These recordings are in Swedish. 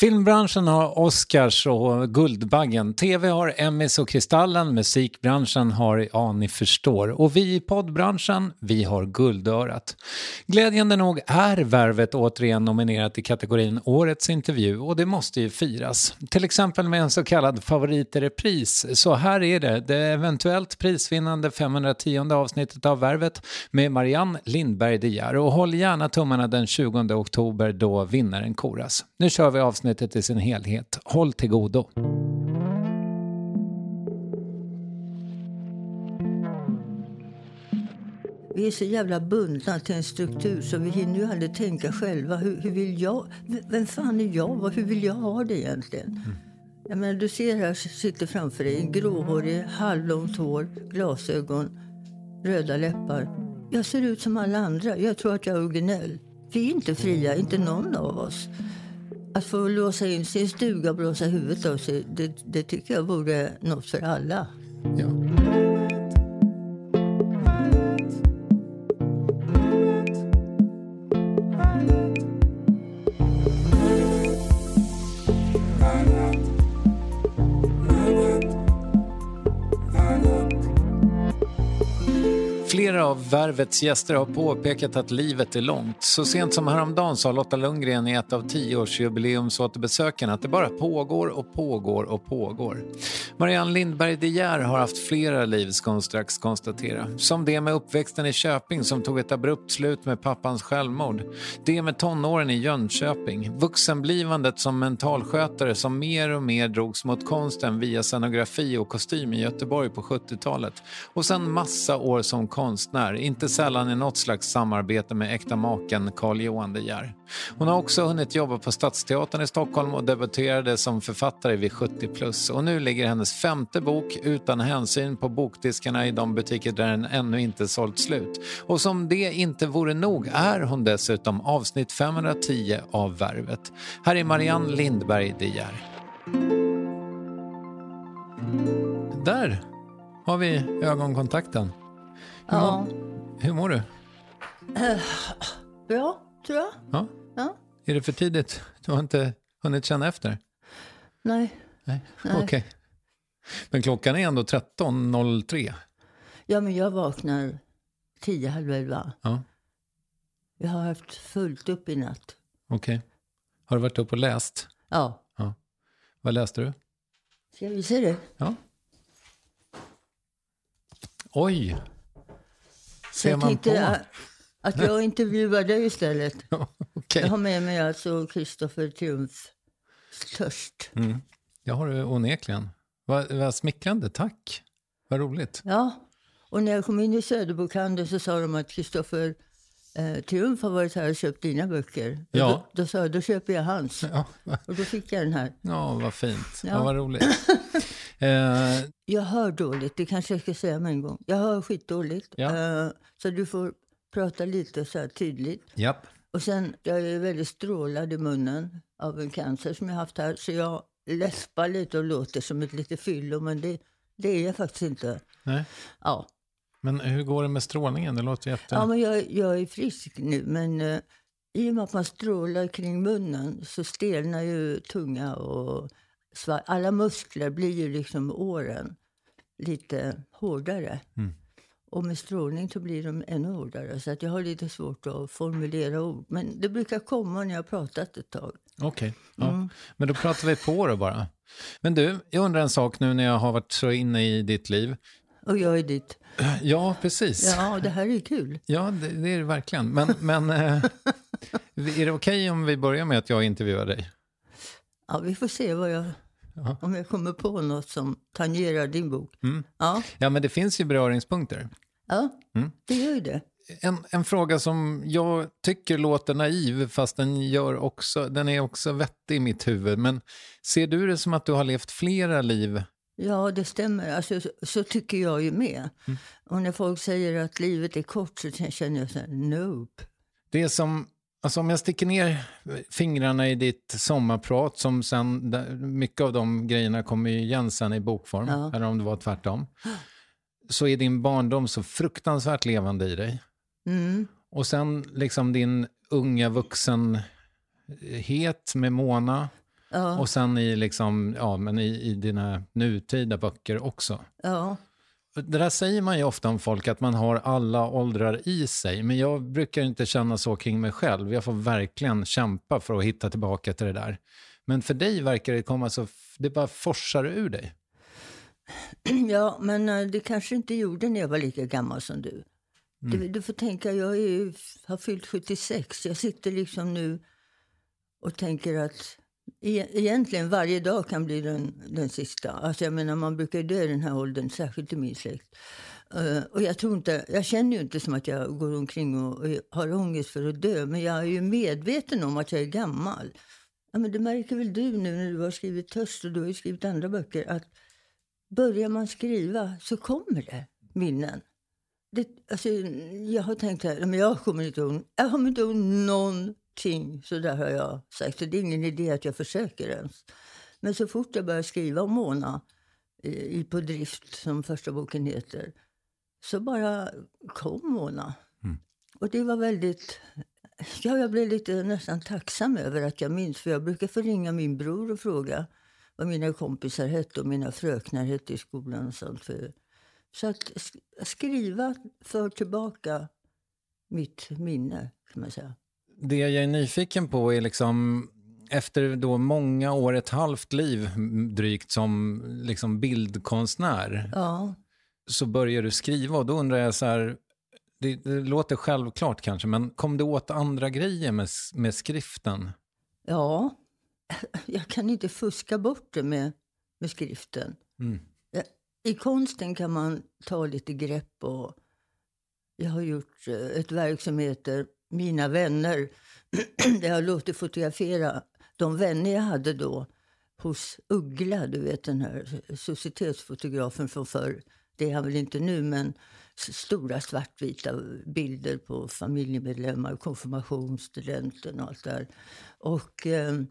Filmbranschen har Oscars och Guldbaggen. TV har Emmys och Kristallen. Musikbranschen har Ja, ni förstår. Och vi i poddbranschen, vi har Guldörat. Glädjande nog är Värvet återigen nominerat i kategorin Årets intervju och det måste ju firas. Till exempel med en så kallad favorit i repris. Så här är det, det eventuellt prisvinnande 510 avsnittet av Värvet med Marianne Lindberg De Geer. Och håll gärna tummarna den 20 oktober då vinnaren koras. Nu kör vi avsnittet avsnittet i sin helhet. Håll till godo. Vi är så jävla bundna till en struktur så vi hinner ju aldrig tänka själva. Hur, hur vill jag? Vem fan är jag? Hur vill jag ha det egentligen? Mm. Jag menar, du ser här, sitter framför dig, en gråhårig, halvlångt hår, glasögon, röda läppar. Jag ser ut som alla andra. Jag tror att jag är originell. Vi är inte fria, inte någon av oss. Att få låsa in sig i en stuga och blåsa huvudet av sig, det, det tycker jag vore något för alla. Ja. Av Värvets gäster har påpekat att livet är långt. Så sent som häromdagen sa Lotta Lundgren i ett av tioårsjubileumsåterbesöken att det bara pågår och pågår och pågår. Marianne Lindberg De Geer har haft flera liv ska hon strax konstatera. Som det med uppväxten i Köping som tog ett abrupt slut med pappans självmord. Det med tonåren i Jönköping. Vuxenblivandet som mentalskötare som mer och mer drogs mot konsten via scenografi och kostym i Göteborg på 70-talet. Och sen massa år som konstnär, inte sällan i något slags samarbete med äkta maken Carl Johan De Geer. Hon har också hunnit jobba på Stadsteatern i Stockholm och debuterade som författare vid 70 plus. Och nu ligger hennes femte bok utan hänsyn på bokdiskarna i de butiker där den ännu inte sålt slut. Och som det inte vore nog är hon dessutom avsnitt 510 av Värvet. Här är Marianne Lindberg De Geer. Där har vi ögonkontakten. Ja. Hur mår du? Bra, tror jag. Ja. Ja. Är det för tidigt? Du har inte hunnit känna efter? Nej. Nej, Nej. okej. Men klockan är ändå 13.03. Ja, men jag vaknar tio, halv elva. Ja, Jag har haft fullt upp i natt. okej. Har du varit upp och läst? Ja. Vad läste du? Ska jag visa dig? Ja. Oj! Ser jag man på? att, att jag intervjuar dig istället. Ja, Okej. Jag har med mig alltså Kristoffer Triumf Törst. Mm. Jag har det onekligen. Vad, vad smickrande, tack. Vad roligt. Ja, och när jag kom in i Söderbokhandeln så sa de att Kristoffer eh, Triumf har varit här och köpt dina böcker. Ja. Då, då sa jag, då köper jag hans. Ja, Och då fick jag den här. ja vad fint. Ja. Ja. vad roligt. eh, Jag hör dåligt, det kanske jag ska säga med en gång. Jag hör skitdåligt. Ja. Eh, så du får prata lite så här tydligt. japp. Och sen, jag är väldigt strålad i munnen av en cancer som jag haft här. Så jag läspar lite och låter som ett litet fyllo, men det, det är jag faktiskt inte. Nej. Ja, Men hur går det med strålningen? Det låter jätte... ja men jag, jag är frisk nu, men eh, i och med att man strålar kring munnen så stelnar ju tunga och alla muskler blir ju liksom åren lite hårdare. Mm. Och med strålning så blir de ännu hårdare. Så att jag har lite svårt att formulera ord. Men det brukar komma när jag har pratat ett tag. Okej, ja. Mm. men då pratar vi på då bara. Men du, jag undrar en sak nu när jag har varit så inne i ditt liv. Och jag är dit. Ja, precis. Ja, Ja, det här är kul. det, det är det verkligen. Men, men eh, är det okej om vi börjar med att jag intervjuar dig? Ja, vi får se vad jag, Ja. om jag kommer på något som tangerar din bok. Mm. Ja, Ja, men det finns ju beröringspunkter. ja Mm. det gör ju det. En, en fråga som jag tycker låter naiv, fast den, gör också, den är också vettig i mitt huvud. Men ser du det som att du har levt flera liv? Ja, det stämmer. Alltså, så, så tycker jag ju med. Mm. Och när folk säger att livet är kort så känner jag så här, nope. Det som, alltså om jag sticker ner fingrarna i ditt sommarprat, som sen, mycket av de grejerna kommer ju igen sen i bokform, Ja. eller om det var tvärtom, så är din barndom så fruktansvärt levande i dig. Mm. Och sen liksom din unga vuxenhet med Mona, Ja, och sen i, liksom, ja, men i, i dina nutida böcker också. ja. Det där säger man ju ofta om folk, att man har alla åldrar i sig. Men jag brukar inte känna så kring mig själv. Jag får verkligen kämpa för att hitta tillbaka till det där. Men för dig verkar det komma så, det bara forsar ur dig. ja, men eh, det kanske inte gjorde när jag var lika gammal som du. Mm. Du, du får tänka, jag är, har fyllt 76. Jag sitter liksom nu och tänker att e- egentligen varje dag kan bli den, den sista. Alltså jag menar, man brukar dö i den här åldern, särskilt i min släkt. Uh, och jag, tror inte, jag känner ju inte som att jag går omkring och, och har ångest för att dö. Men jag är ju medveten om att jag är gammal. Ja, men det märker väl du nu när du har skrivit Törst och du har ju skrivit andra böcker. Att börjar man skriva så kommer det minnen. Det, alltså, jag har tänkt här, jag kommer inte ihåg, jag kommer inte ihåg någon så där har jag sagt. Så det är ingen idé att jag försöker ens. Men så fort jag börjar skriva om Mona i, På drift, som första boken heter, så bara kom Mona. Och det var väldigt... Ja, jag blev lite nästan tacksam över att jag minns. För jag brukar få ringa min bror och fråga vad mina kompisar hette och mina fröknar hette i skolan och sånt. För Så att skriva för tillbaka mitt minne, kan man säga. Det jag är nyfiken på är liksom, efter då många år, ett halvt liv drygt som liksom bildkonstnär, ja. så börjar du skriva och då undrar jag så här, det, det, låter självklart kanske, men kom det åt andra grejer med, med skriften? Ja, jag kan inte fuska bort det med, med skriften. Mm. I konsten kan man ta lite grepp och jag har gjort eh, ett verk som heter mina vänner. Där jag låtit fotografera de vänner jag hade då hos Uggla, du vet den här societetsfotografen från förr. Det är han väl inte nu, men stora svartvita bilder på familjemedlemmar, konfirmationsstudenten och allt det där. Och eh,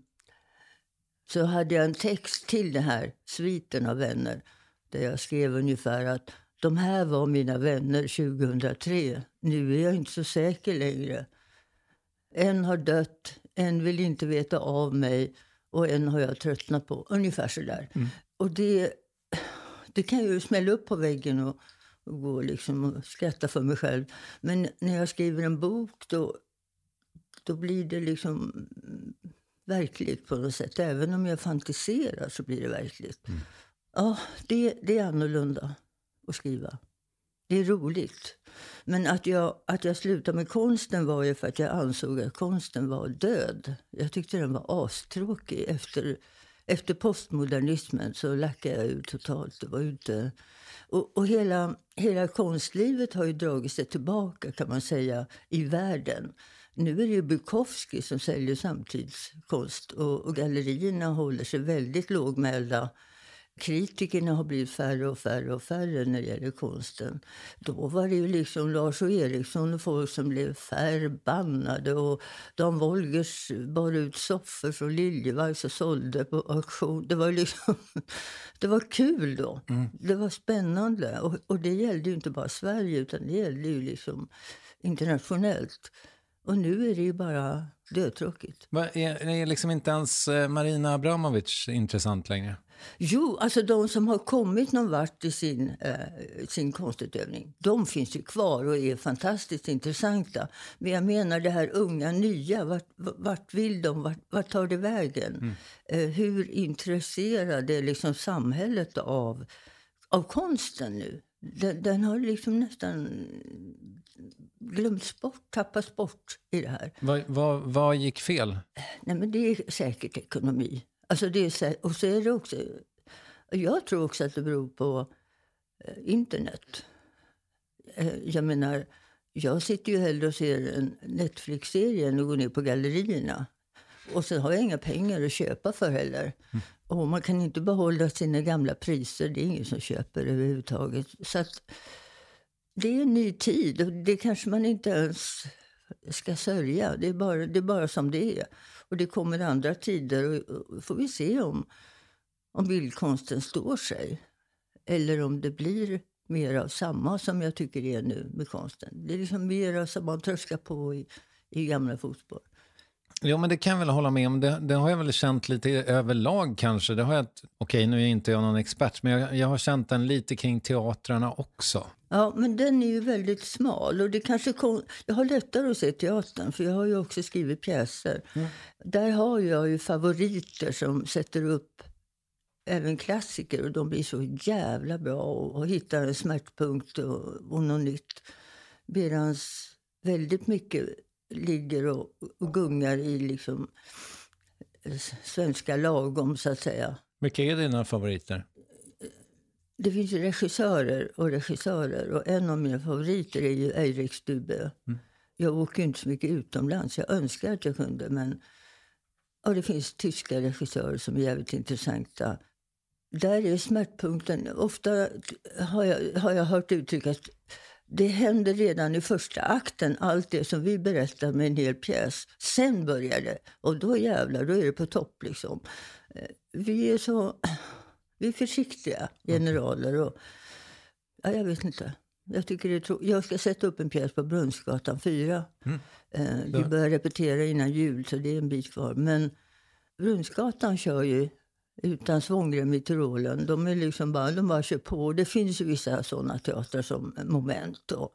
så hade jag en text till den här, sviten av vänner, där jag skrev ungefär att de här var mina vänner 2003. Nu är jag inte så säker längre. En har dött, en vill inte veta av mig och en har jag tröttnat på. Ungefär så där. Mm. Och det, det kan ju smälla upp på väggen och, och gå liksom och skratta för mig själv. Men när jag skriver en bok då, då blir det liksom verkligt på något sätt. Även om jag fantiserar så blir det verkligt. Mm. Ja, det, det är annorlunda att skriva. Det är roligt. Men att jag, att jag slutade med konsten var ju för att jag ansåg att konsten var död. Jag tyckte den var astråkig. Efter, efter postmodernismen så lackade jag ut totalt. Det var ute. Och, och hela, hela konstlivet har ju dragit sig tillbaka kan man säga i världen. Nu är det ju Bukowski som säljer samtidskonst och, och gallerierna håller sig väldigt lågmälda kritikerna har blivit färre och färre och färre när det gäller konsten. Då var det ju liksom Lars och Eriksson och folk som blev förbannade. Och Dan Wolgers bar ut soffor från Liljevalchs och sålde på auktion. Det var, liksom, det var kul då. Mm. Det var spännande. Och, och det gällde ju inte bara Sverige utan det gällde ju liksom internationellt. Och nu är det ju bara dödtråkigt. Är, är liksom inte ens eh, Marina Abramovic intressant längre? Jo, alltså de som har kommit någon vart i sin, eh, sin konstutövning, de finns ju kvar och är fantastiskt intressanta. Men jag menar det här unga, nya, vart, vart vill de? Vart, vart tar det vägen? Mm. Eh, hur intresserade är liksom samhället av, av konsten nu? Den, den, har liksom nästan glömts bort, tappats bort i det här. Vad, vad, vad gick fel? Nej, men det är säkert ekonomi. Alltså det är, och så är det också... Jag tror också att det beror på eh, internet. Eh, jag menar, jag sitter ju hellre och ser en Netflix-serie än att gå ner på gallerierna. Och sen har jag inga pengar att köpa för heller. Mm. Och man kan inte behålla sina gamla priser. Det är ingen som köper överhuvudtaget. Så att det är en ny tid och det kanske man inte ens ska sörja. Det är bara, det är bara som det är. Och det kommer andra tider och får vi se om, om bildkonsten står sig. Eller om det blir mer av samma som jag tycker det är nu med konsten. Det är liksom mer av som man tröskar på i, i gamla fotspår. Ja, men det kan jag väl hålla med om. Det, det, har jag väl känt lite överlag kanske. Det har jag, okej, nu är inte jag någon expert, men jag, jag har känt den lite kring teatrarna också. Ja, men den är ju väldigt smal. Och det kanske kom, jag har lättare att se teatern, för jag har ju också skrivit pjäser. Mm. Där har jag ju favoriter som sätter upp även klassiker och de blir så jävla bra och, och hittar en smärtpunkt och, och något nytt. Medan väldigt mycket ligger och, och gungar i liksom svenska lagom, så att säga. Vilka är dina favoriter? Det finns regissörer och regissörer. Och en av mina favoriter är ju Eirik Stube. Mm. Jag åker inte så mycket utomlands. Jag önskar att jag kunde, men ja, det finns tyska regissörer som är jävligt intressanta. Där är smärtpunkten... Ofta har jag, har jag hört uttrycket det händer redan i första akten, allt det som vi berättar med en hel pjäs. Sen börjar det. Och då jävlar, då är det på topp liksom. Eh, vi är så... Vi är försiktiga generaler och... Ja, jag vet inte. Jag, tycker det är jag ska sätta upp en pjäs på Brunnsgatan 4. Mm. Eh, vi börjar repetera innan jul, så det är en bit kvar. Men Brunnsgatan kör ju utan svångrem i Tyrolen. De, är liksom bara, de bara kör på. Det finns vissa sådana teatrar som Moment och,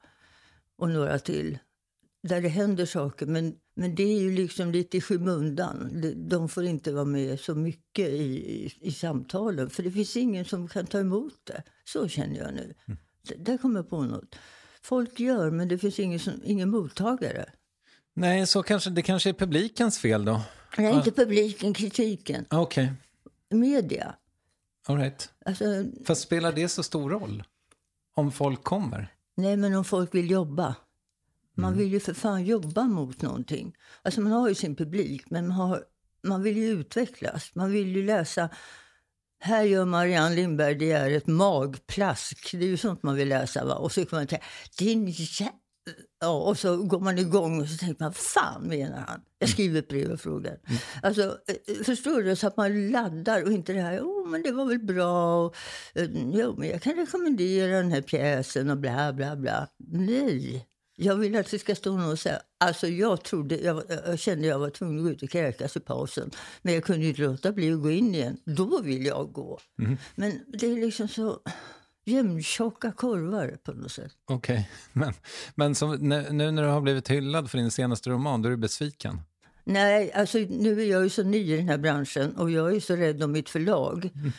och några till där det händer saker. Men, men det är ju liksom lite i skymundan. De får inte vara med så mycket i, i, i samtalen. För det finns ingen som kan ta emot det. Så känner jag nu. Mm. Där kommer jag på något. Folk gör, men det finns ingen, som, ingen mottagare. Nej, så kanske, det kanske är publikens fel då? Nej, inte publiken, kritiken. Okej. Okay. Media. All right. Alltså, Fast spelar det så stor roll? Om folk kommer? Nej, men om folk vill jobba. Man mm. vill ju för fan jobba mot någonting. Alltså man har ju sin publik, men man, har, man vill ju utvecklas. Man vill ju läsa här gör Marianne Lindberg, det är ett magplask. Det är ju sånt man vill läsa. Va? Och så kan man tänka, din jä... Ja, och så går man igång och så tänker man, fan menar han? Jag mm. skriver ett brev och frågar. Mm. Alltså, eh, förstår du? Så att man laddar och inte det här, oh, men det var väl bra. Och, eh, jo, men jag kan rekommendera den här pjäsen och bla bla bla. Nej, jag vill att det ska stå någon och säga, alltså jag trodde, jag, jag kände jag var tvungen att gå ut och kräkas i pausen. Men jag kunde inte låta bli att gå in igen. Då vill jag gå. Mm. Men det är liksom så jämntjocka korvar på något sätt. Okej, okay. men, men som, nu när du har blivit hyllad för din senaste roman, då är du besviken? Nej, alltså nu är jag ju så ny i den här branschen och jag är så rädd om mitt förlag. Mm.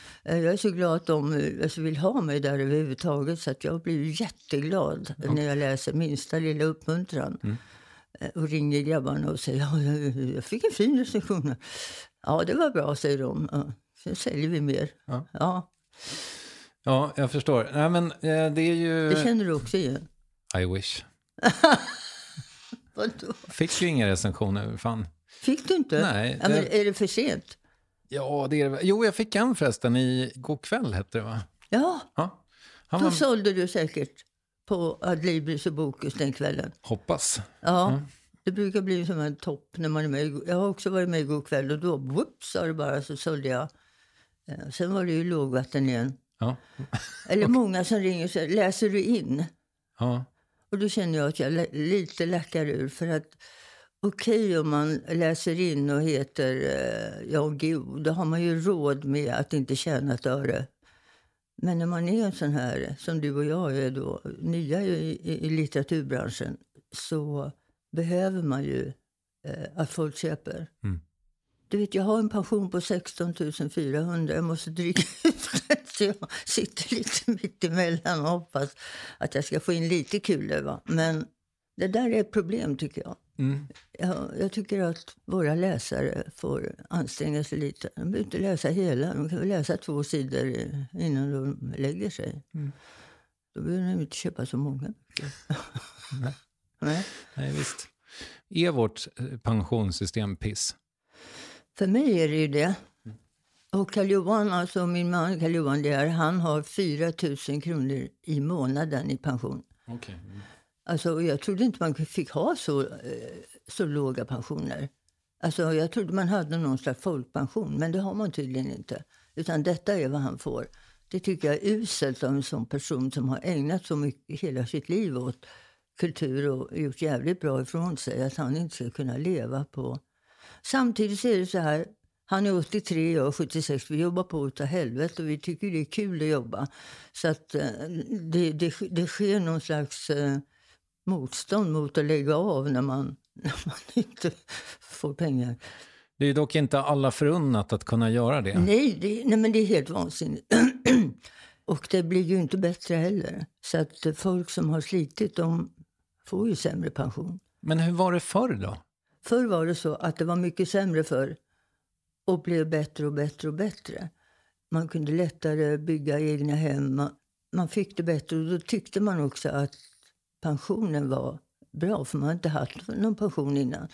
Jag är så glad att de eh, alltså, vill ha mig där överhuvudtaget så att jag blir jätteglad mm. när jag läser minsta lilla uppmuntran. Mm. Eh, och ringer grabbarna och säger ja, jag fick en fin recension. Ja, det var bra, säger de. Ja, sen säljer vi mer. Ja. ja. Ja, jag förstår. Nej, men det är ju... Det känner du också igen. I wish. Vadå? Fick ju inga recensioner, fan. Fick du inte? Nej. Ja, men är det för sent? Ja, det är det. Jo, jag fick en förresten i går kväll, hette det va? Ja. ja. Han Då var... sålde du säkert på Adlibris och Bokus den kvällen. Hoppas. Ja. Mm. Det brukar bli som en topp när man är med. Jag har också varit med igår kväll och då whoops, sa det bara så sålde jag. Eh, sen var det ju lågvatten igen. Ja. Eller många som ringer och säger, läser du in? Ja. Och då känner jag att jag lite lackar ur. För att okej okay, om man läser in och heter eh, Guillou, då har man ju råd med att inte tjäna ett öre. Men när man är en sån här, som du och jag är då, nya i, i, i litteraturbranschen, så behöver man ju eh, att folk köper. Mm. Du vet, jag har en pension på 16 400. Jag måste dryga ut den. Så jag sitter lite mitt emellan och hoppas att jag ska få in lite kulor. Va? Men det där är ett problem, tycker jag. Mm. jag. Jag tycker att våra läsare får anstränga sig lite. De behöver inte läsa hela. De kan väl läsa två sidor innan de lägger sig. Mm. Då behöver de inte köpa så många. Nej. Nej. Nej, visst. Är vårt eh, pensionssystem piss? För mig är det ju det. Och Karl Johan, alltså min man Karl Johan, det är, han har 4 000 kronor i månaden i pension. Okay. Mm. Alltså, jag trodde inte man fick ha så, eh, så låga pensioner. Alltså, jag trodde man hade någon slags folkpension, men det har man tydligen inte. Utan detta är vad han får. Det tycker jag är uselt av en sån person som har ägnat så mycket hela sitt liv åt kultur och gjort jävligt bra ifrån sig. Att han inte ska kunna leva på Samtidigt är det så här, han är 83 och 76. Vi jobbar på utav helvete och vi tycker det är kul att jobba. Så att eh, det, det, det sker någon slags eh, motstånd mot att lägga av när man, när man inte får pengar. Det är dock inte alla förunnat att kunna göra det. Nej, det, nej men det är helt vansinnigt. och det blir ju inte bättre heller. Så att folk som har slitit, de får ju sämre pension. Men hur var det förr då? Förr var det så att det var mycket sämre förr och blev bättre och bättre och bättre. Man kunde lättare bygga egna hem. Man, man fick det bättre och då tyckte man också att pensionen var bra för man hade inte haft någon pension innan.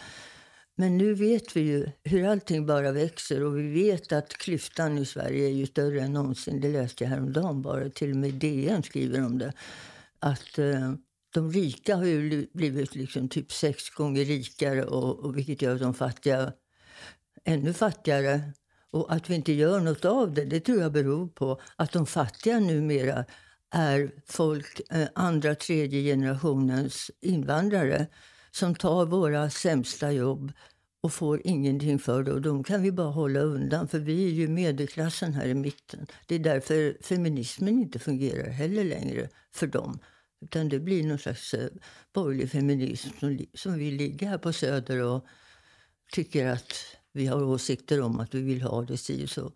Men nu vet vi ju hur allting bara växer och vi vet att klyftan i Sverige är ju större än någonsin. Det läste jag häromdagen bara, till och med DN skriver om det. Att eh, de rika har ju blivit liksom typ sex gånger rikare och, och vilket gör de fattiga ännu fattigare. Och att vi inte gör något av det, det tror jag beror på att de fattiga numera är folk, eh, andra, tredje generationens invandrare som tar våra sämsta jobb och får ingenting för det. Och de kan vi bara hålla undan, för vi är ju medelklassen här i mitten. Det är därför feminismen inte fungerar heller längre för dem. Utan det blir någon slags eh, borgerlig feminism som, som vi ligger här på Söder och tycker att vi har åsikter om att vi vill ha det si och så.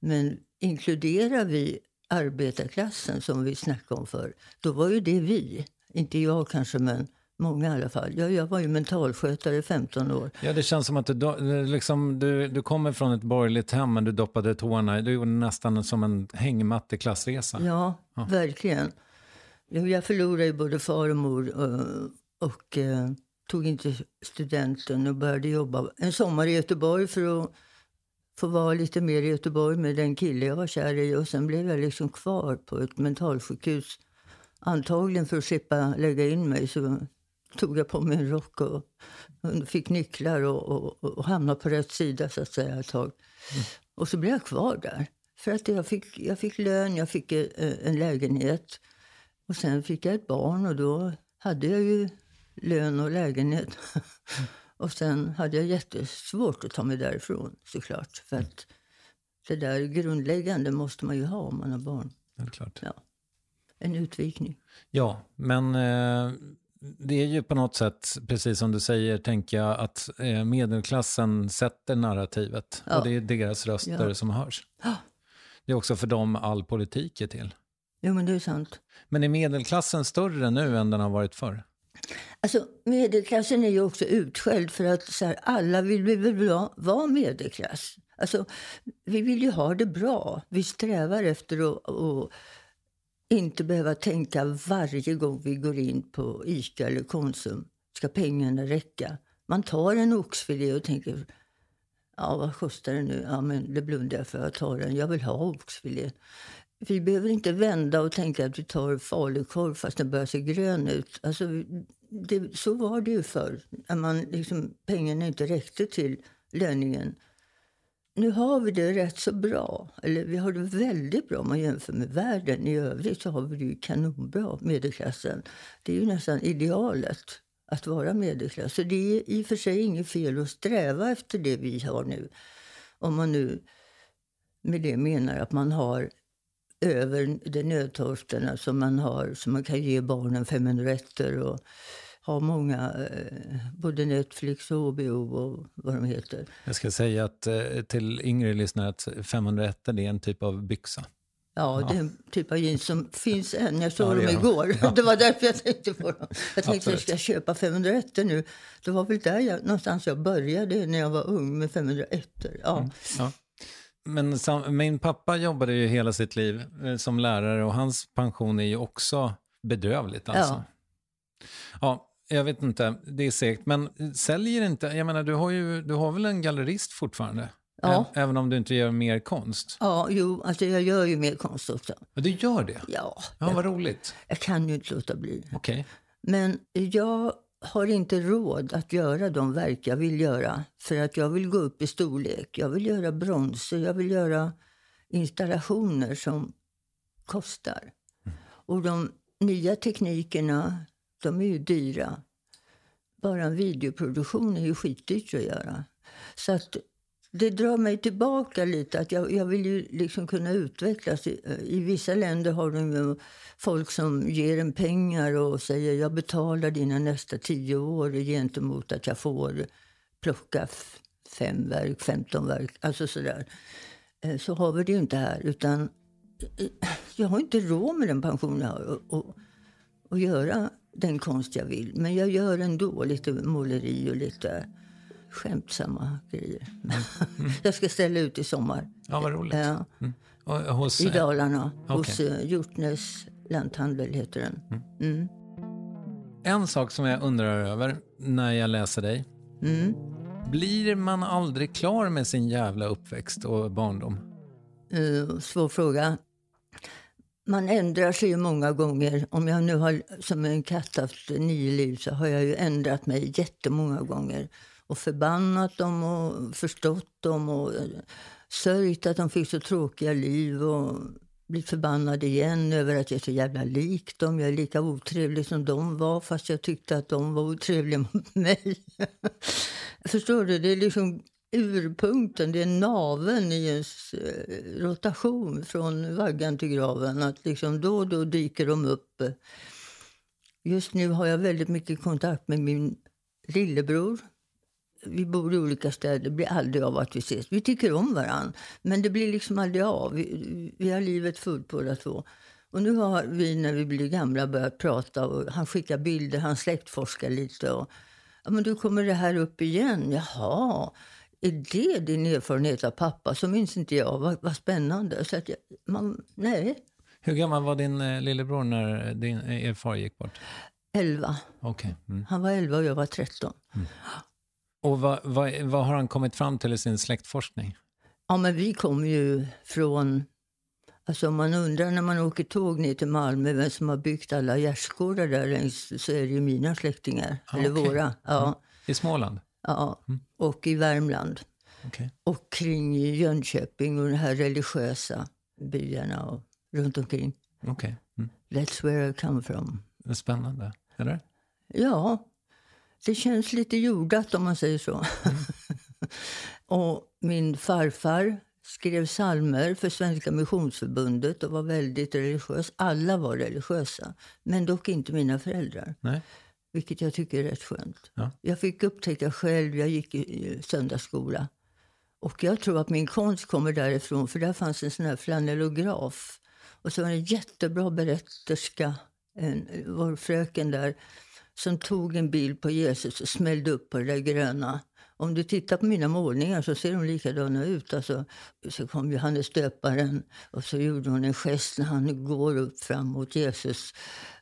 Men inkluderar vi arbetarklassen som vi snackade om för, då var ju det vi. Inte jag kanske, men många i alla fall. Jag, jag var ju mentalskötare i 15 år. Ja, det känns som att du, liksom, du, du kommer från ett borgerligt hem, men du doppade tårna. Du gjorde nästan som en hängmatteklassresa. Ja, ja, verkligen. Jag förlorade både far och mor och, och eh, tog inte studenten och började jobba en sommar i Göteborg för att få vara lite mer i Göteborg med den kille jag var kär i. Och sen blev jag liksom kvar på ett mentalsjukhus. Antagligen för att slippa lägga in mig så tog jag på mig en rock och, och fick nycklar och, och, och hamnade på rätt sida så att säga ett tag. Mm. Och så blev jag kvar där. För att jag fick, jag fick lön, jag fick eh, en lägenhet. Och sen fick jag ett barn och då hade jag ju lön och lägenhet. Och sen hade jag jättesvårt att ta mig därifrån såklart. För att det där grundläggande måste man ju ha om man har barn. Ja, klart. Ja. En utvikning. Ja, men eh, det är ju på något sätt, precis som du säger, tänker jag, att eh, medelklassen sätter narrativet. Ja. Och det är deras röster ja. som hörs. Det är också för dem all politik är till. Jo, men det är sant. Men är medelklassen större nu än den har varit förr? Alltså, medelklassen är ju också utskälld för att så här, alla vill vi väl vara medelklass. Alltså, vi vill ju ha det bra. Vi strävar efter att, att inte behöva tänka varje gång vi går in på Ica eller Konsum. Ska pengarna räcka? Man tar en oxfilé och tänker Ja, vad kostar det nu? Ja, men det blundar jag för. Jag tar den. Jag vill ha oxfilé. Vi behöver inte vända och tänka att vi tar falukorv fast den börjar se grön ut. Alltså, det, så var det ju förr, när man liksom, pengarna inte räckte till löningen. Nu har vi det rätt så bra. Eller vi har det väldigt bra om man jämför med världen. I övrigt så har vi det ju kanonbra, medelklassen. Det är ju nästan idealet att vara medelklass. Så det är i och för sig inget fel att sträva efter det vi har nu. Om man nu med det menar att man har över de nödtorfterna som man har, som man kan ge barnen 500 rätter och ha många, eh, både Netflix och HBO och vad de heter. Jag ska säga att eh, till yngre lyssnare att 501 det är en typ av byxa. Ja, ja, det är en typ av jeans som finns än. Jag såg ja, dem igår. Ja. Det var därför jag tänkte på dem. Jag tänkte att jag ska köpa 501 nu. Det var väl där jag, någonstans jag började när jag var ung med 501. Ja. Mm, ja. Men sam, min pappa jobbade ju hela sitt liv eh, som lärare och hans pension är ju också bedrövligt. Alltså. Ja. ja, jag vet inte, det är segt. Men säljer inte, jag menar du har ju, du har väl en gallerist fortfarande? Ja. Även om du inte gör mer konst? Ja, jo, alltså jag gör ju mer konst också. Ja, du gör det? Ja. Ja, vad roligt. Jag kan ju inte låta bli. Okej. Okay. Men jag har inte råd att göra de verk jag vill göra. För att jag vill gå upp i storlek. Jag vill göra bronser, jag vill göra installationer som kostar. Mm. Och de nya teknikerna, de är ju dyra. Bara en videoproduktion är ju skitdyrt att göra. Så att det drar mig tillbaka lite. att Jag, jag vill ju liksom kunna utvecklas. I, I, vissa länder har de folk som ger en pengar och säger jag betalar dina nästa tio år gentemot att jag får plocka fem verk, femton verk. Alltså sådär. Eh, så har vi det ju inte här. Utan eh, jag har inte råd med den pension jag har och, och, och göra den konst jag vill. Men jag gör ändå lite måleri och lite skämtsamma grejer. Mm. jag ska ställa ut i sommar. Ja, vad roligt. Ja. Mm. Hos, I Dalarna. Okay. Hos uh, Hjortnäs lanthandel heter den. Mm. mm. En sak som jag undrar över när jag läser dig. Mm. Blir man aldrig klar med sin jävla uppväxt och barndom? Uh, svår fråga. Man ändrar sig ju många gånger. Om jag nu har som en katt haft nio liv så har jag ju ändrat mig jättemånga gånger och förbannat dem och förstått dem och sörjt att de fick så tråkiga liv och blivit förbannad igen över att jag är så jävla lik dem. Jag är lika otrevlig som de var fast jag tyckte att de var otrevliga mot mig. Förstår du? Det är liksom urpunkten, det är naven i ens eh, rotation från vaggan till graven. Att liksom då och då dyker de upp. Just nu har jag väldigt mycket kontakt med min lillebror. Vi bor i olika städer, det blir aldrig av att vi ses. Vi tycker om varann, men det blir liksom aldrig av. Vi, vi har livet fullt båda två. Och nu har vi när vi blir gamla börjat prata och han skickar bilder, han släktforskar lite. Och, ja, men då kommer det här upp igen. Jaha, är det din erfarenhet av pappa? Så minns inte jag. Vad, vad spännande. Så att jag, man, nej. Hur gammal var din eh, lillebror när din, eh, er far gick bort? Elva. Okay. Mm. Han var elva och jag var tretton. Mm. Och vad, vad, vad, har han kommit fram till i sin släktforskning? Ja, men vi kommer ju från... Alltså man undrar när man åker tåg ner till Malmö vem som har byggt alla gärdsgårdar där längs så är det ju mina släktingar. Ah, eller okay. våra. Ja. Mm. I Småland? Ja, mm. och i Värmland. Okay. Och kring Jönköping och de här religiösa byarna och runt omkring. Okay. Mm. That's where I come from. Spännande, eller? Ja, det känns lite jordat om man säger så. Mm. och min farfar skrev salmer för Svenska Missionsförbundet och var väldigt religiös. Alla var religiösa, men dock inte mina föräldrar. Nej. Vilket jag tycker är rätt skönt. Ja. Jag fick upptäcka själv, jag gick i söndagsskola. Och jag tror att min konst kommer därifrån, för där fanns en sån här flanellograf. Och så var det en jättebra berätterska, en, vår fröken där, som tog en bild på Jesus och smällde upp på det där gröna. Om du tittar på mina målningar så ser de likadana ut. Alltså, så kom Johannes döparen och så gjorde hon en gest när han går upp fram mot Jesus.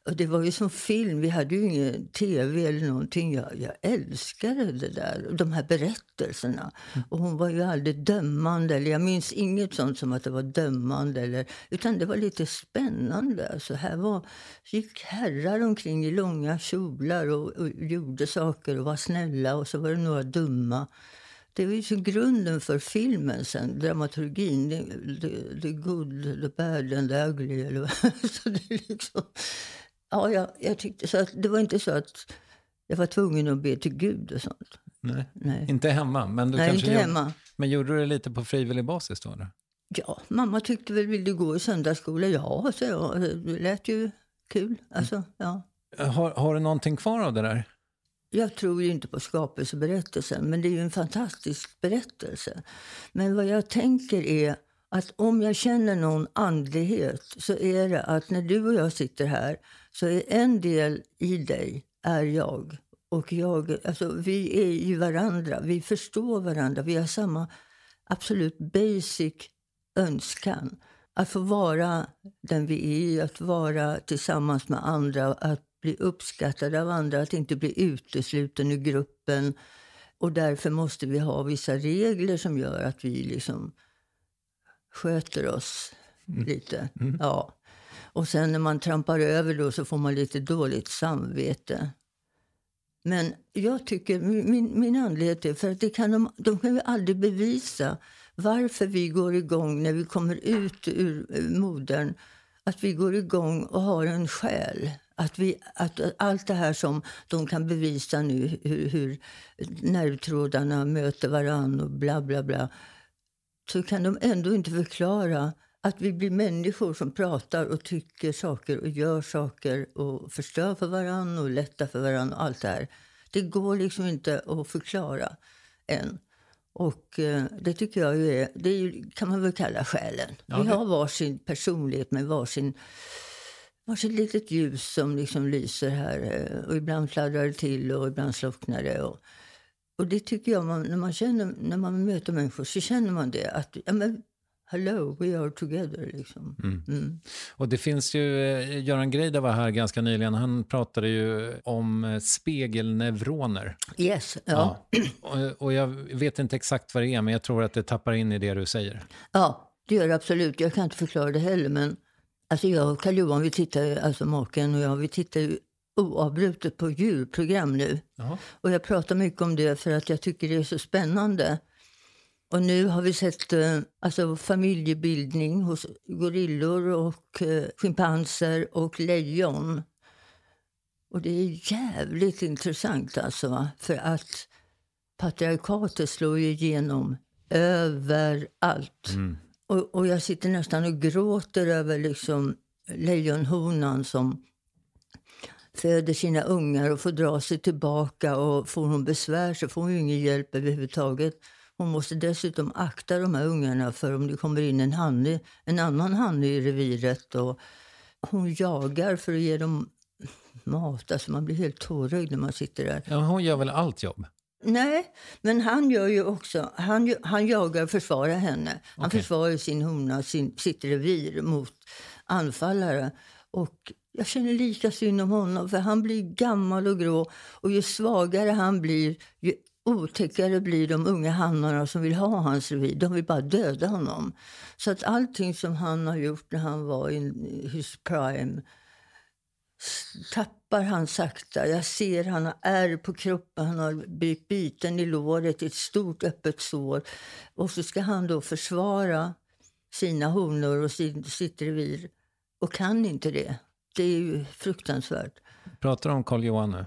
Och det var ju som film. Vi hade ju ingen tv eller någonting. Jag, jag älskade det där. De här berättelserna. Mm. Och hon var ju aldrig dömande. Eller jag minns inget sånt som att det var dömande. Eller, utan det var lite spännande. Alltså här var, gick herrar omkring i långa kjolar och, och gjorde saker och var snälla. Och så var det några dumma. Det var ju grunden för filmen sen, dramaturgin. The, the, good, the bad and the ugly. Eller, så det liksom, Ja, jag, jag tyckte så att det var inte så att jag var tvungen att be till Gud och sånt. Nej, Nej. inte hemma. Men du Nej, kanske inte hemma. Men gjorde du det lite på frivillig basis då? Eller? Ja, mamma tyckte väl, vill du gå i söndagsskola? Ja, så jag. Det lät ju kul. Alltså, mm. ja. Har, har du någonting kvar av det där? Jag tror ju inte på skapelseberättelsen, men det är ju en fantastisk berättelse. Men vad jag tänker är att om jag känner någon andlighet så är det att när du och jag sitter här så är en del i dig är jag. Och jag, alltså, vi är i varandra, vi förstår varandra, vi har samma absolut basic önskan. Att få vara den vi är, att vara tillsammans med andra, att bli uppskattad av andra, att inte bli utesluten ur gruppen. Och därför måste vi ha vissa regler som gör att vi liksom sköter oss mm. lite. Mm. Ja. Och sen när man trampar över då så får man lite dåligt samvete. Men jag tycker, min, min andlighet är för att det kan de, de kan ju aldrig bevisa varför vi går igång när vi kommer ut ur eh, modern. Att vi går igång och har en själ. Att, vi, att allt det här som de kan bevisa nu, hur, hur nervtrådarna möter varann och bla bla bla. Så kan de ändå inte förklara att vi blir människor som pratar och tycker saker och gör saker och förstör för varandra och lättar för varandra och allt det här. Det går liksom inte att förklara än. Och eh, det tycker jag är, det är, kan man väl kalla själen. Ja, vi har varsin personlighet med varsin varsitt litet ljus som liksom lyser här. Eh, och ibland fladdrar det till och ibland slocknar det. Och, och det tycker jag, man, när, man känner, när man möter människor så känner man det. Att ja, men, hello, we are together. Liksom. Mm. Mm. Och det finns ju, eh, Göran Greider var här ganska nyligen, han pratade ju om eh, spegelneuroner. Yes, ja. ja. Och, och, jag vet inte exakt vad det är, men jag tror att det tappar in i det du säger. Ja, det gör det absolut. Jag kan inte förklara det heller, men alltså jag och Karl Johan, vi tittar, alltså maken och jag, vi tittar ju oavbrutet på djurprogram nu. Jaha. Och jag pratar mycket om det för att jag tycker det är så spännande. Och nu har vi sett eh, alltså, familjebildning hos gorillor och eh, schimpanser och lejon. Och det är jävligt intressant alltså. För att patriarkatet slår ju igenom överallt. Mm. Och, och jag sitter nästan och gråter över liksom lejonhonan som föder sina ungar och får dra sig tillbaka. Och Får hon besvär så får hon ingen hjälp överhuvudtaget. Hon måste dessutom akta de här ungarna för om det kommer in en, hanne, en annan hanne i reviret. Och hon jagar för att ge dem mat. Alltså man blir helt tårögd när man sitter där. Ja, hon gör väl allt jobb? Nej, men han gör ju också... Han, han jagar och försvarar henne. Han Okej. försvarar sin hona, sin, sitt revir mot anfallare. Och jag känner lika synd om honom, för han blir gammal och grå. Och ju svagare han blir, ju otäckare blir de unga hannarna som vill ha hans revir. De vill bara döda honom. Så att allting som han har gjort när han var i his prime tappar han sakta. Jag ser han har ärr på kroppen, han har blivit biten i låret, ett stort öppet sår. Och så ska han då försvara sina honor och sin, sitt revir och kan inte det. Det är ju fruktansvärt. Pratar du om Karl Johan nu?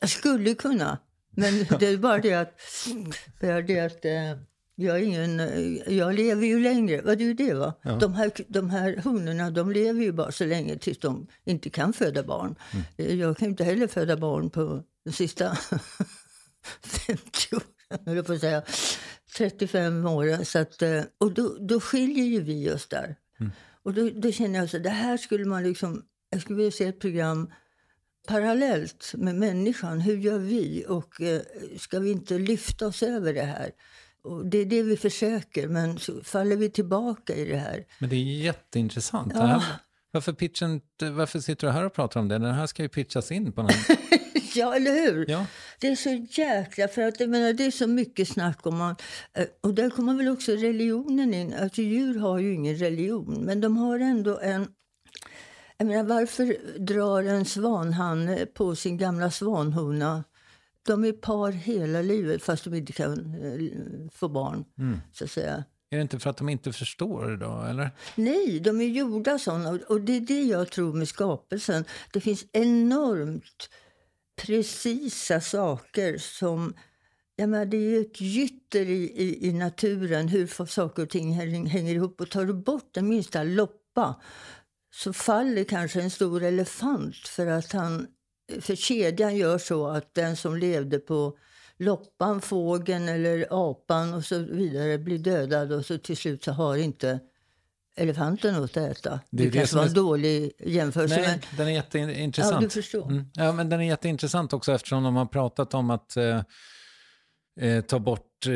Jag skulle kunna, men det är bara det att, bara det att eh, jag, är ingen, jag lever ju längre. Vad är det va? Ja. De, här, de här honorna de lever ju bara så länge tills de inte kan föda barn. Eh, Jag kan inte heller föda barn på de sista 50 åren, på att säga. 35 åren. Så att, eh, och då, då skiljer ju vi oss där. Och då, då känner jag så det här skulle man liksom, jag skulle vilja se ett program parallellt med människan. Hur gör vi? Och eh, ska vi inte lyfta oss över det här? Och det är det vi försöker, men så faller vi tillbaka i det här. Men det är jätteintressant. Ja. Här, varför, pitchen, varför sitter du här och pratar om det? Den här ska ju pitchas in på någon... Ja, eller hur? Ja. Det är så jäkla... För att, jag menar, det är så mycket snack om... Man, eh, och där kommer väl också religionen in. Alltså, djur har ju ingen religion, men de har ändå en... Jag menar, varför drar en svanhanne på sin gamla svanhona? De är par hela livet, fast de inte kan eh, få barn. så att säga. Är det inte för att de inte förstår då, eller? Nej, de är gjorda såna. Och- det är det jag tror med skapelsen. Det finns enormt precisa saker som... Jag menar, det är ett gytter i, i, i naturen hur saker och ting häng- hänger ihop. Och tar du bort den minsta loppa så faller kanske en stor elefant för att han... För kedjan gör så att den som levde på loppan, fågeln eller apan och så vidare blir dödad och så till slut så har inte elefanten något att äta. Det Det, är det kanske var är- en dålig jämförelse. Nej, men, den är jätteintressant. Ja, du förstår. Mm. Ja, men den är jätteintressant också eftersom de har pratat om att eh, eh, ta bort, eh,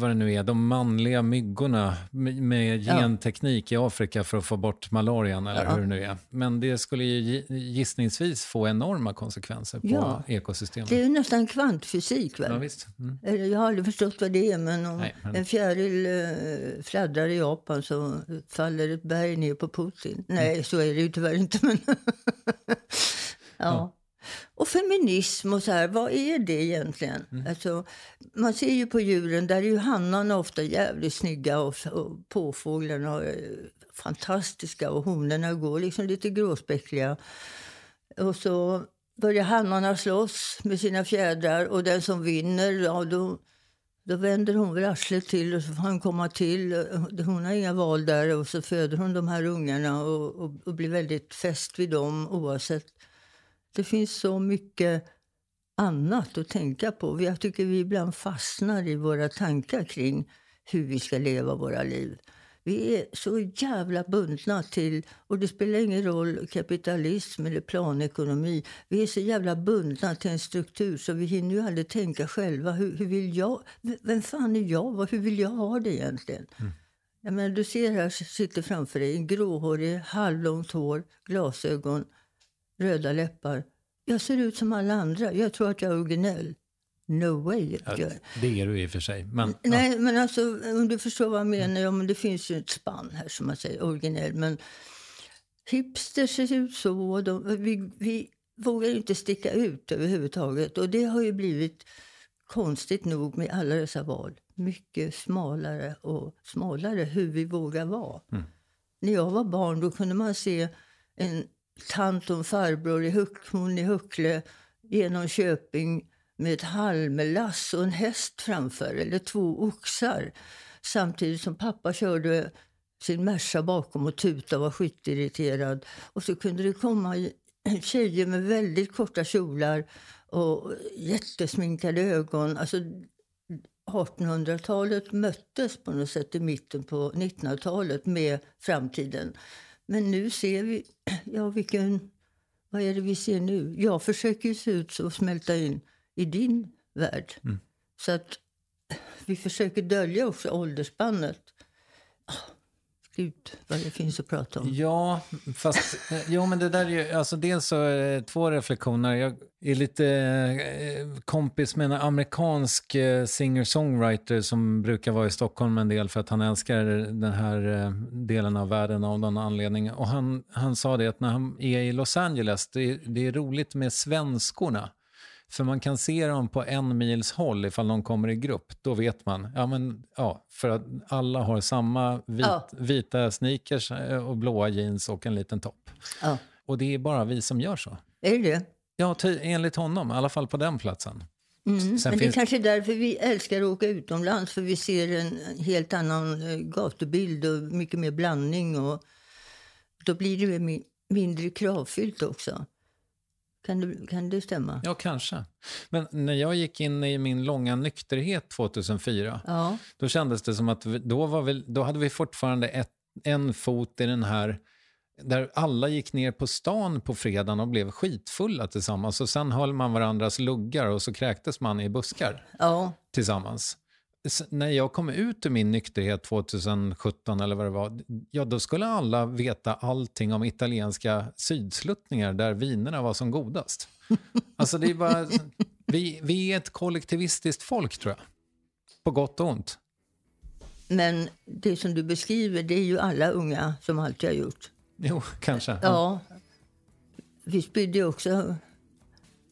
vad det nu är, de manliga myggorna med, med Ja. genteknik i Afrika för att få bort malarian eller Ja. hur det nu är. Men det skulle ju gi- gissningsvis få enorma konsekvenser på Ja. ekosystemet. det är ju nästan kvantfysik. Väl? Ja, visst. Mm. Eller, Jag har aldrig förstått vad det är, men om Nej, men- en fjäril eh, fladdrar i Japan så faller ett berg ner på Putin. Nej, så är det ju tyvärr inte. Men ja. Och feminism och så här, vad är det egentligen? Alltså, man ser ju på djuren, där är ju hannarna ofta jävligt snygga och, och påfåglarna är fantastiska och honorna går liksom lite gråspäckliga. Och så börjar hannarna slåss med sina fjädrar och den som vinner, ja då, då vänder hon väl arslet till och så får han komma till. Hon har inga val där och så föder hon de här ungarna och, och, och blir väldigt fäst vid dem oavsett. Det finns så mycket annat att tänka på. Jag tycker vi ibland fastnar i våra tankar kring hur vi ska leva våra liv. Vi är så jävla bundna till, och det spelar ingen roll kapitalism eller planekonomi. Vi är så jävla bundna till en struktur så vi hinner ju aldrig tänka själva. Hur, hur vill jag, vem fan är jag? Hur vill jag ha det egentligen? Jag menar, du ser här, sitter framför dig en gråhårig, halvlångt hår, glasögon, röda läppar. Jag ser ut som alla andra. Jag tror att jag är originell. No way. Ja, det är du i och för sig. Men, ja. Nej, men alltså om du förstår vad jag menar. Ja, men det finns ju ett spann här som man säger, originell. Men hipsters ser ut så. De, vi, vi vågar inte sticka ut överhuvudtaget. Och det har ju blivit konstigt nog med alla dessa val mycket smalare och smalare hur vi vågar vara. Mm. När jag var barn då kunde man se en tant och en farbror i Huckmon i Huckle genom Köping med ett halmlass och en häst framför, eller två oxar. Samtidigt som pappa körde sin Merca bakom och tutade och var skitirriterad. Och så kunde det komma tjejer med väldigt korta kjolar och jättesminkade ögon. Alltså 1800-talet möttes på något sätt i mitten på 1900-talet med framtiden. Men nu ser vi, ja vilken, vad är det vi ser nu? Jag försöker ju se ut och smälta in i din värld. Mm. Så att vi försöker dölja också åldersspannet. Ah, Gud, vad det finns att prata om. Ja, fast eh, jo, men det där är ju, alltså dels så är det två reflektioner. Jag är lite eh, kompis med en amerikansk singer-songwriter som brukar vara i Stockholm en del för att han älskar den här delen av världen av någon anledning. Och han, han sa det att när han är i Los Angeles, det, det är roligt med svenskorna. För man kan se dem på en mils håll ifall de kommer i grupp. Då vet man. Ja, men, ja, för att alla har samma vit, Ja. vita sneakers eh, och blåa jeans och en liten topp. Ja. Och det är bara vi som gör så. Är det det? Ja, ty, enligt honom, i alla fall på den platsen. Mm. Men det är finns- kanske är därför vi älskar att åka utomlands. För vi ser en helt annan eh, gatubild och mycket mer blandning. Och då blir det mi- mindre kravfyllt också. Kan det, kan det stämma? Ja, kanske. Men när jag gick in i min långa nykterhet 2004, Ja. då kändes det som att vi, då, var vi, då hade vi fortfarande ett, en fot i den här där alla gick ner på stan på fredagen och blev skitfulla tillsammans. Och sen höll man varandras luggar och så kräktes man i buskar ja. tillsammans. När jag kom ut ur min nykterhet 2017 eller vad det var, ja då skulle alla veta allting om italienska sydsluttningar där vinerna var som godast. Alltså det är bara, vi, vi är ett kollektivistiskt folk tror jag. På gott och ont. Men det som du beskriver, det är ju alla unga som alltid har gjort. Jo, kanske. Ja. Vi spydde också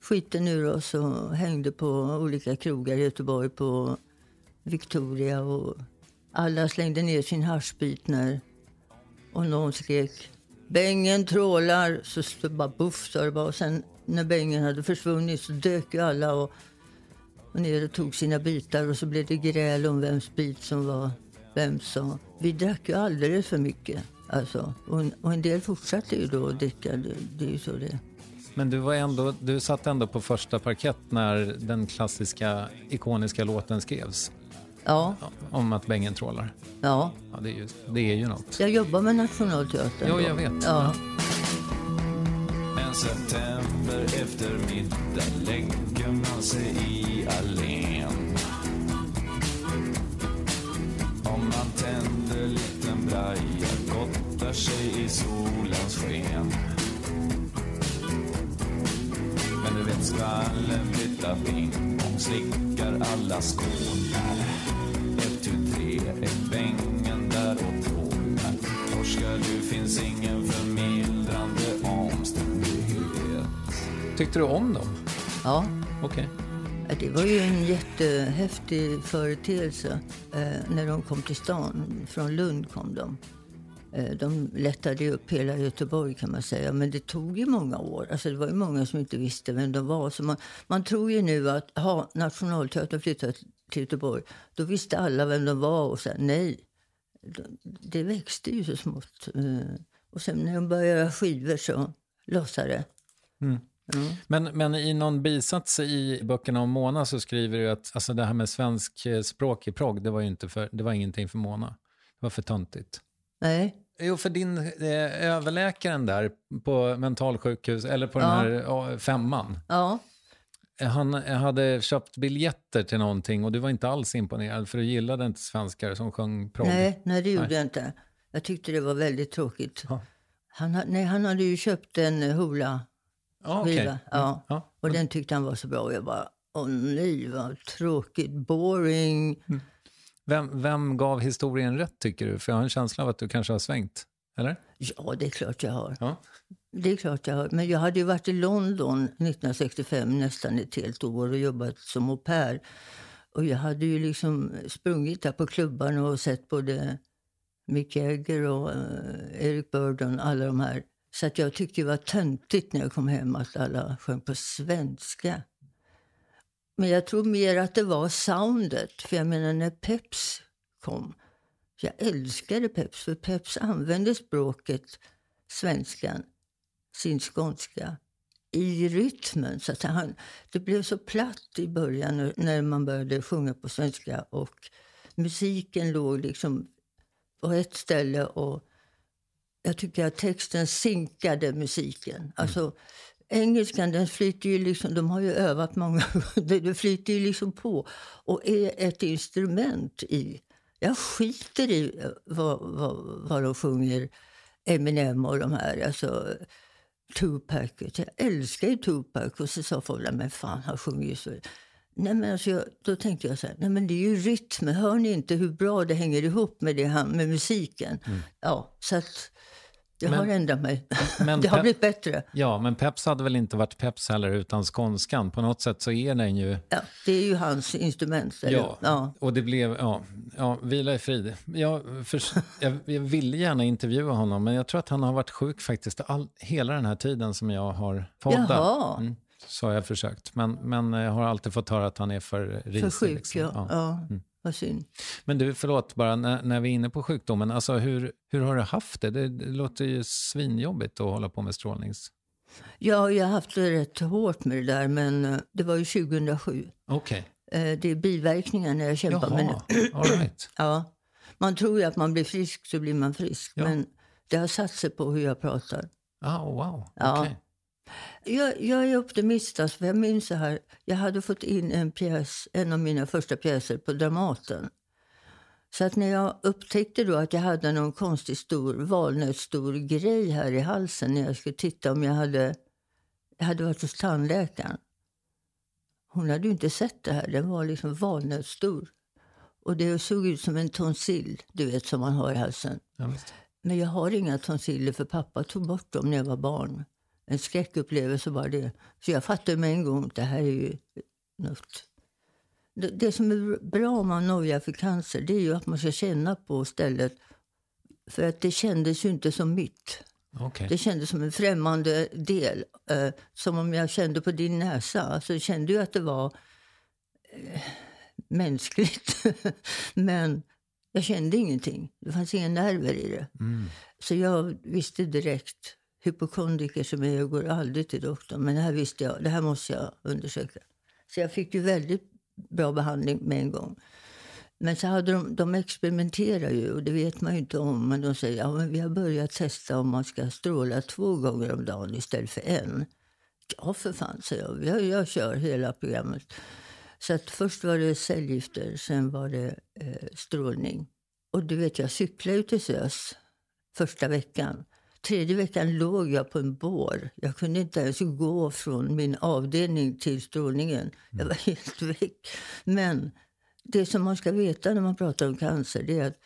skiten ur oss och hängde på olika krogar i Göteborg på Victoria. Och alla slängde ner sin haschbit när och någon skrek Bängen trålar, så stod bara buff sa det bara. Och sen när bängen hade försvunnit så dök ju alla och, och ner och tog sina bitar och så blev det gräl om vems bit som var vems. Och vi drack ju alldeles för mycket. Alltså, och, en- och en del fortsatte ju då att dricka, det, det är ju så det. Men du, var ändå, du satt ändå på första parkett när den klassiska ikoniska låten skrevs. Ja, Ja, om att bängen trålar. ja. Ja, det, är ju, det är ju något. Jag jobbar med Nationalteatern. Jo, jag vet. Ja. En september eftermiddag lägger man sig i allén. Om man tänder liten braja, gottar sig i solens sken. Du vet skvallen flyttar pingpong, slickar alla skålar. Ett, tu, tre, är bängen där och trålar. Torskar du finns ingen förmildrande omständighet. Tyckte du om dem? ja. Okej. Ja, Det var ju en jättehäftig företeelse eh, när de kom till stan. Från Lund kom de. Eh, de lättade upp hela Göteborg kan man säga. Men det tog ju många år. Alltså, det var ju många som inte visste vem de var. Så man, man tror ju nu att ha Nationalteatern flyttat till Göteborg. Då visste alla vem de var och sen nej. De- Det växte ju så smått. Eh, och sen när de började göra skivor så lossade det. Men, men i någon bisats i böckerna om Mona så skriver du att alltså det här med svensk eh, språk i progg, det var ju inte för, det var ingenting för Mona. Det var för töntigt. Nej, Jo, för din eh, överläkaren där på mentalsjukhus, eller på den Ja. här ja, femman, ja. han hade köpt biljetter till någonting och du var inte alls imponerad för du gillade inte svenskar som sjöng progg. Nej, nej, det gjorde Nej. jag inte. Jag tyckte det var väldigt tråkigt. Ja. Han, ha- nej, han hade ju köpt en hula Ja, okej. skiva. Ja. Ja. Och den tyckte han var så bra. Och jag bara, åh nej vad tråkigt, boring. Vem, vem gav historien rätt tycker du? För jag har en känsla av att du kanske har svängt. Eller? Ja, det är klart jag har. Ja. Det är klart jag har. Men jag hade ju varit i London 1965 nästan ett helt år och jobbat som au pair. Och jag hade ju liksom sprungit där på klubbarna och sett både Mick Jagger och uh, Eric Burdon, alla de här. Så att jag tyckte det var töntigt när jag kom hem att alla sjöng på svenska. Men jag tror mer att det var soundet. För jag menar när Peps kom. Jag älskade Peps, för Peps använde språket svenskan, sin skånska, i rytmen. Så att han, det blev så platt i början när man började sjunga på svenska. Och musiken låg liksom på ett ställe och jag tycker att texten sinkade musiken. Alltså, Engelskan den flyter ju liksom, de har ju övat många det flyter ju liksom på och är ett instrument i. Jag skiter i vad, vad, vad de sjunger, Eminem och de här. Alltså, Tupac. Jag älskar ju Tupac. Och så sa folk, men fan han sjunger ju så. Nej, men alltså, jag, då tänkte jag så här, nej men det är ju rytmen. Hör ni inte hur bra det hänger ihop med, det med musiken? Mm. Ja, så att jag men, har ändrat mig. Men det har blivit bättre. Ja, men Peps hade väl inte varit Peps heller utan skånskan. På något sätt så är den ju... Ja, det är ju hans instrument. Ja, ja, och det blev... Ja, ja vila i frid. Jag, för, jag, jag ville gärna intervjua honom, men jag tror att han har varit sjuk faktiskt all, hela den här tiden som jag har poddat. Jaha. Mm, så har jag försökt. Men, men jag har alltid fått höra att han är för risig. För sjuk, liksom. ja. ja. Mm. Vad synd. Men du, förlåt, bara när, när vi är inne på sjukdomen, alltså hur, hur har du haft det? det? det? låter ju svinjobbigt att hålla på med strålnings... Ja, jag har haft det rätt hårt med det där, men eh, det var ju 2007. Okej. Okay. Eh, det är biverkningar när jag kämpar Jaha, med det. All right. ja. Man tror ju att man blir frisk så blir man frisk, ja. men det har satt sig på hur jag pratar. Ah, wow. Okay. Ja. Jag, jag är optimist. Alltså, jag minns så här. Jag hade fått in en pjäs, en av mina första pjäser på Dramaten. Så att när jag upptäckte då att jag hade någon konstig stor valnötsstor grej här i halsen när jag skulle titta om jag hade, jag hade varit hos tandläkaren. Hon hade ju inte sett det här. Den var liksom valnötsstor. Och det såg ut som en tonsill, du vet, som man har i halsen. Ja, Men jag har inga tonsiller för pappa tog bort dem när jag var barn en skräckupplevelse var det. Så jag fattade med en gång att det här är ju något. Det, det som är bra om man nojar för cancer det är ju att man ska känna på stället. För att det kändes ju inte som mitt. Okay. Det kändes som en främmande del. Eh, som om jag kände på din näsa. Alltså, jag kände ju att det var eh, mänskligt. Men jag kände ingenting. Det fanns inga nerver i det. Mm. Så jag visste direkt hypokondriker som jag, jag går aldrig till doktorn. Men det här visste jag, det här måste jag undersöka. Så jag fick ju väldigt bra behandling med en gång. Men så hade de, de experimenterar ju och det vet man ju inte om. Men de säger ja, vi har börjat testa om man ska stråla två gånger om dagen istället för en. Ja, för fan, säger jag. Jag, jag kör hela programmet. Så att först var det cellgifter, sen var det eh, strålning. Och du vet, jag cyklade ju till SÖS första veckan. Tredje veckan låg jag på en bår. Jag kunde inte ens gå från min avdelning till strålningen. Jag var helt väck. Men det som man ska veta när man pratar om cancer det är att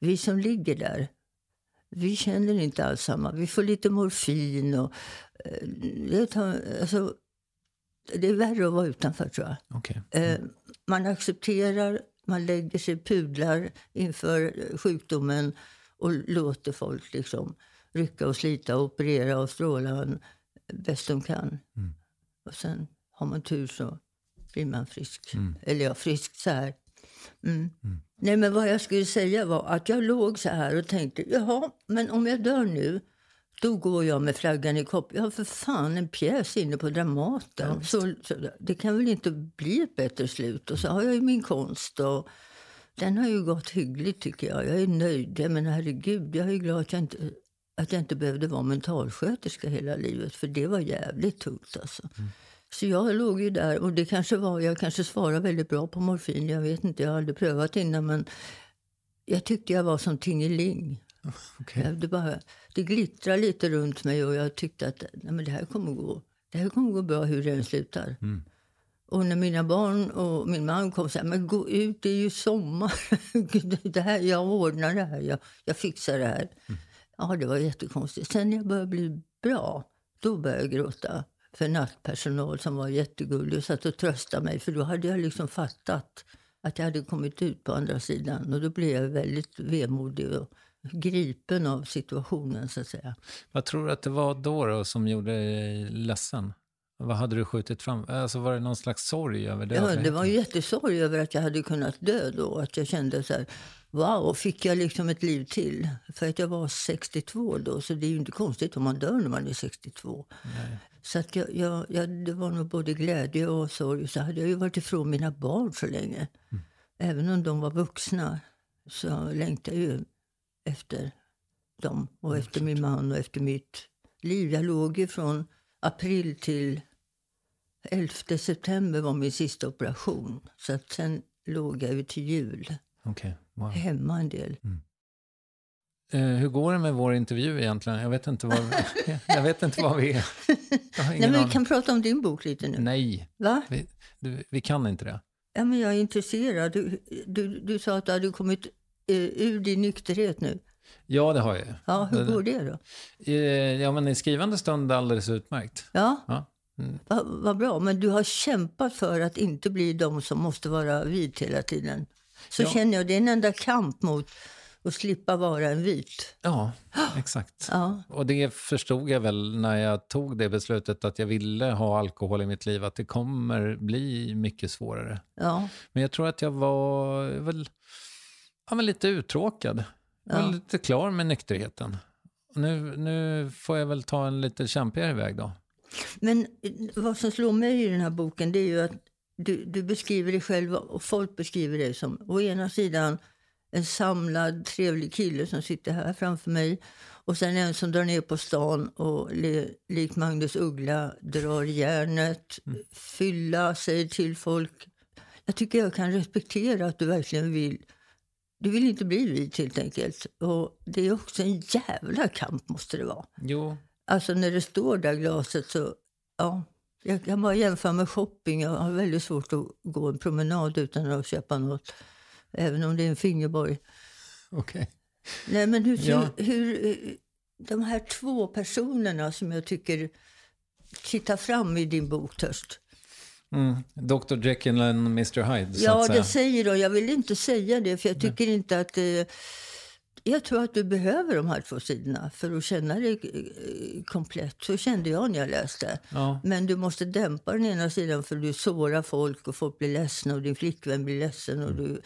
vi som ligger där, vi känner inte alls samma. Vi får lite morfin och... Eh, det, alltså, det är värre att vara utanför, tror jag. Okay. Mm. Man accepterar, man lägger sig pudlar inför sjukdomen och låter folk liksom rycka och slita och operera och stråla bäst de kan. Mm. Och sen har man tur så blir man frisk. Mm. Eller ja, frisk så här. Mm. mm. Nej, men vad jag skulle säga var att jag låg så här och tänkte, jaha, men om jag dör nu, då går jag med flaggan i kopp. Jag har för fan en pjäs inne på Dramaten. Ja, så, så, det kan väl inte bli ett bättre slut. Och så har jag ju min konst och den har ju gått hyggligt tycker jag. Jag är nöjd. Men herregud, jag är glad att jag inte att jag inte behövde vara mentalsköterska hela livet. För det var jävligt tungt alltså. Mm. Så jag låg ju där och det kanske var, jag kanske svarade väldigt bra på morfin. Jag vet inte, jag har aldrig prövat innan men jag tyckte jag var som tingeling. Okay. Det, bara, det glittrade lite runt mig och jag tyckte att nej, men det här kommer gå. Det här kommer gå bra hur det än slutar. Mm. Och när mina barn och min man kom så här, men gå ut, det är ju sommar. det här, jag ordnar det här, jag, jag fixar det här. Mm. Ja, det var jättekonstigt. Sen när jag började bli bra, då började jag gråta. För nattpersonal som var jättegullig och satt och tröstade mig. För då hade jag liksom fattat att jag hade kommit ut på andra sidan. Och då blev jag väldigt vemodig och gripen av situationen så att säga. Vad tror du att det var då, då som gjorde dig ledsen? Vad hade du skjutit fram? Alltså var det någon slags sorg över det? Ja, det var ju jättesorg över att jag hade kunnat dö då. Att jag kände så här, wow, fick jag liksom ett liv till? För att jag var 62 då, så det är ju inte konstigt om man dör när man är 62. Nej. Så att jag, jag, jag, det var nog både glädje och sorg. Så hade jag ju varit ifrån mina barn så länge. Mm. Även om de var vuxna så längtade jag ju efter dem och efter min man och efter mitt liv. Jag låg ju från april till 11 september var min sista operation. Så att sen låg jag ju till jul. Okay. Wow. Hemma en del. Mm. Uh, hur går det med vår intervju egentligen? Jag vet inte var, jag vet inte var vi är. Nej, men vi kan prata om din bok lite nu. Nej, Va? Vi, du, vi kan inte det. Ja, men jag är intresserad. Du, du, du sa att du hade kommit uh, ur din nykterhet nu. Ja, det har jag. Ja, hur går det då? Uh, ja, men i skrivande stund alldeles utmärkt. Ja. ja. Mm. Vad va bra, men du har kämpat för att inte bli de som måste vara vit hela tiden. Så ja. känner jag, det är en enda kamp mot att slippa vara en vit. Ja, exakt. Ja. Och det förstod jag väl när jag tog det beslutet att jag ville ha alkohol i mitt liv, att det kommer bli mycket svårare. Ja. Men jag tror att jag var väl, ja, men lite uttråkad. Jag var lite klar med nykterheten. Nu, nu får jag väl ta en lite kämpigare väg då. Men vad som slår mig i den här boken det är ju att du, du beskriver dig själv och folk beskriver dig som å ena sidan en samlad, trevlig kille som sitter här framför mig. Och sen en som drar ner på stan och likt Magnus Uggla drar järnet, mm. fylla, säger till folk. Jag tycker jag kan respektera att du verkligen vill du vill inte bli vit helt enkelt. Och det är också en jävla kamp måste det vara. Jo. Alltså när det står där glaset så, ja. Jag kan bara jämföra med shopping. Jag har väldigt svårt att gå en promenad utan att köpa något. Även om det är en fingerborg. Okej. Okay. Nej, men hur, ja. hur, de här två personerna som jag tycker tittar fram i din bok, Törst. Mm. Dr Jekyll och Mr Hyde, Ja, det säger de. Jag vill inte säga det, för jag tycker Nej. inte att... Eh, jag tror att du behöver de här två sidorna för att känna dig eh, komplett. Så kände jag när jag läste. Ja. Men du måste dämpa den ena sidan för du sårar folk och folk blir ledsna och din flickvän blir ledsen och mm. du,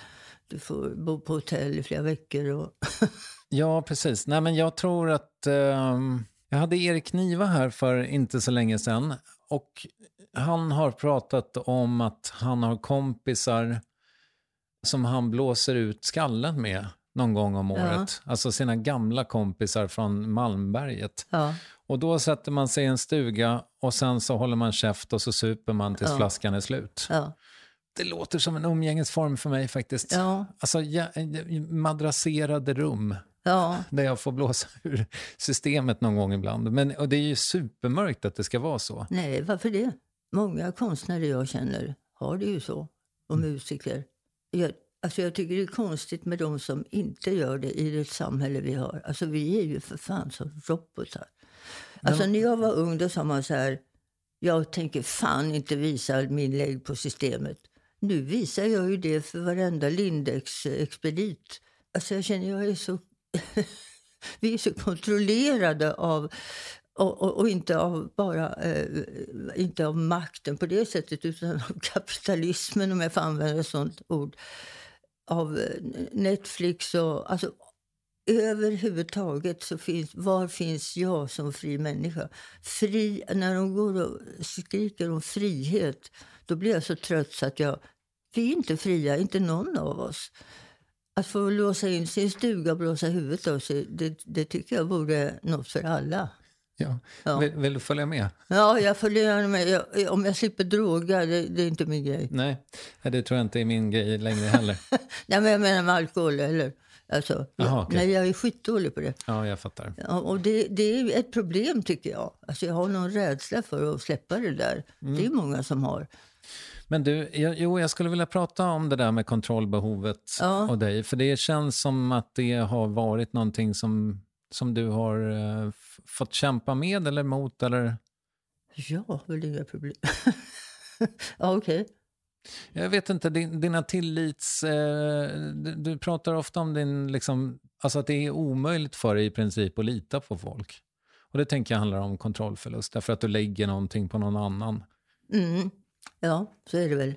du får bo på hotell i flera veckor. Och ja, precis. Nej, men jag tror att... Eh, jag hade Erik Niva här för inte så länge sedan. Och han har pratat om att han har kompisar som han blåser ut skallen med någon gång om året. Ja. Alltså sina gamla kompisar från Malmberget. Ja. Och då sätter man sig i en stuga och sen så håller man käft och så super man tills ja. flaskan är slut. Det låter som en umgängesform för mig faktiskt. Ja. Alltså ja, madrasserade rum. Ja. Där jag får blåsa ur systemet någon gång ibland. Men, och det är ju supermörkt att det ska vara så. Nej, varför det? Många konstnärer jag känner har det ju så. Och mm. musiker. Jag, alltså jag tycker det är konstigt med de som inte gör det i det samhälle vi har. Alltså vi är ju för fan som robotar. Alltså när jag var ung då sa man så här. Jag tänker fan inte visa min lägg på systemet. Nu visar jag ju det för varenda Lindex-expedit. Alltså jag känner jag är så... vi är så kontrollerade av och, och, och, inte av bara eh, inte av makten på det sättet utan av kapitalismen, om jag får använda ett sånt ord. Av eh, Netflix och... Alltså, överhuvudtaget så finns... Var finns jag som fri människa? Fri, när de går och skriker om frihet, då blir jag så trött så att jag... Vi är inte fria, inte någon av oss. Att få låsa in sig i en stuga och blåsa huvudet av sig, det, det tycker jag vore något för alla. Ja. ja. Vill, vill, du följa med? Ja, jag följer med. Jag, om jag slipper droga, det, det, är inte min grej. Nej, det tror jag inte är min grej längre heller. Nej, men jag menar med alkohol. Eller, alltså, Aha, okay. Nej, jag är skitdålig på det. Ja, jag fattar. Ja, och det, det är ett problem, tycker jag. Alltså, jag har någon rädsla för att släppa det där. Mm. Det är många som har. Men du, jag, jo, jag skulle vilja prata om det där med kontrollbehovet ja. och dig. För det känns som att det har varit någonting som som du har eh, fått kämpa med eller mot? Eller? Ja, väl inga problem. ja, okej. Okay. Jag vet inte, din, dina tillits... Eh, du, du, pratar ofta om din, liksom, alltså att det är omöjligt för dig i princip att lita på folk. Och det tänker jag handlar om kontrollförlust, därför att du lägger någonting på någon annan. Mm. Ja, så är det väl.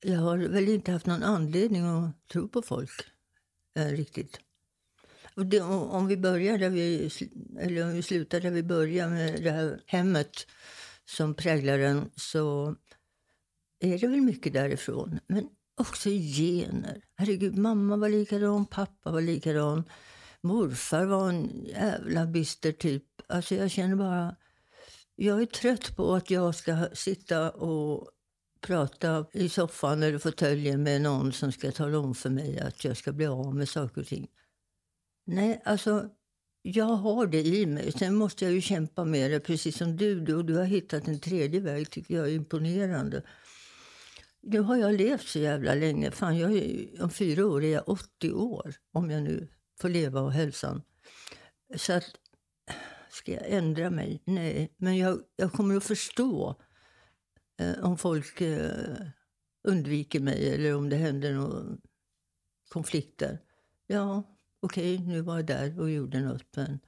Jag har väl inte haft någon anledning att tro på folk eh, riktigt. Det, om vi börjar där vi, eller om vi slutar där vi börjar med det här hemmet som präglar en så är det väl mycket därifrån. Men också gener. Herregud, mamma var likadan, pappa var likadan. Morfar var en jävla bister typ. Alltså jag känner bara... Jag är trött på att jag ska sitta och prata i soffan eller fåtöljen med någon som ska tala om för mig att jag ska bli av med saker och ting. Nej, alltså jag har det i mig. Sen måste jag ju kämpa med det, precis som du. Du, du har hittat en tredje väg, tycker jag är imponerande. Nu har jag levt så jävla länge. Fan, jag är, om fyra år är jag 80 år, om jag nu får leva av hälsan. Så att, ska jag ändra mig? Nej, men jag, jag kommer att förstå eh, om folk eh, undviker mig eller om det händer några konflikter. Ja, okej, okay, nu var jag där och gjorde något. Men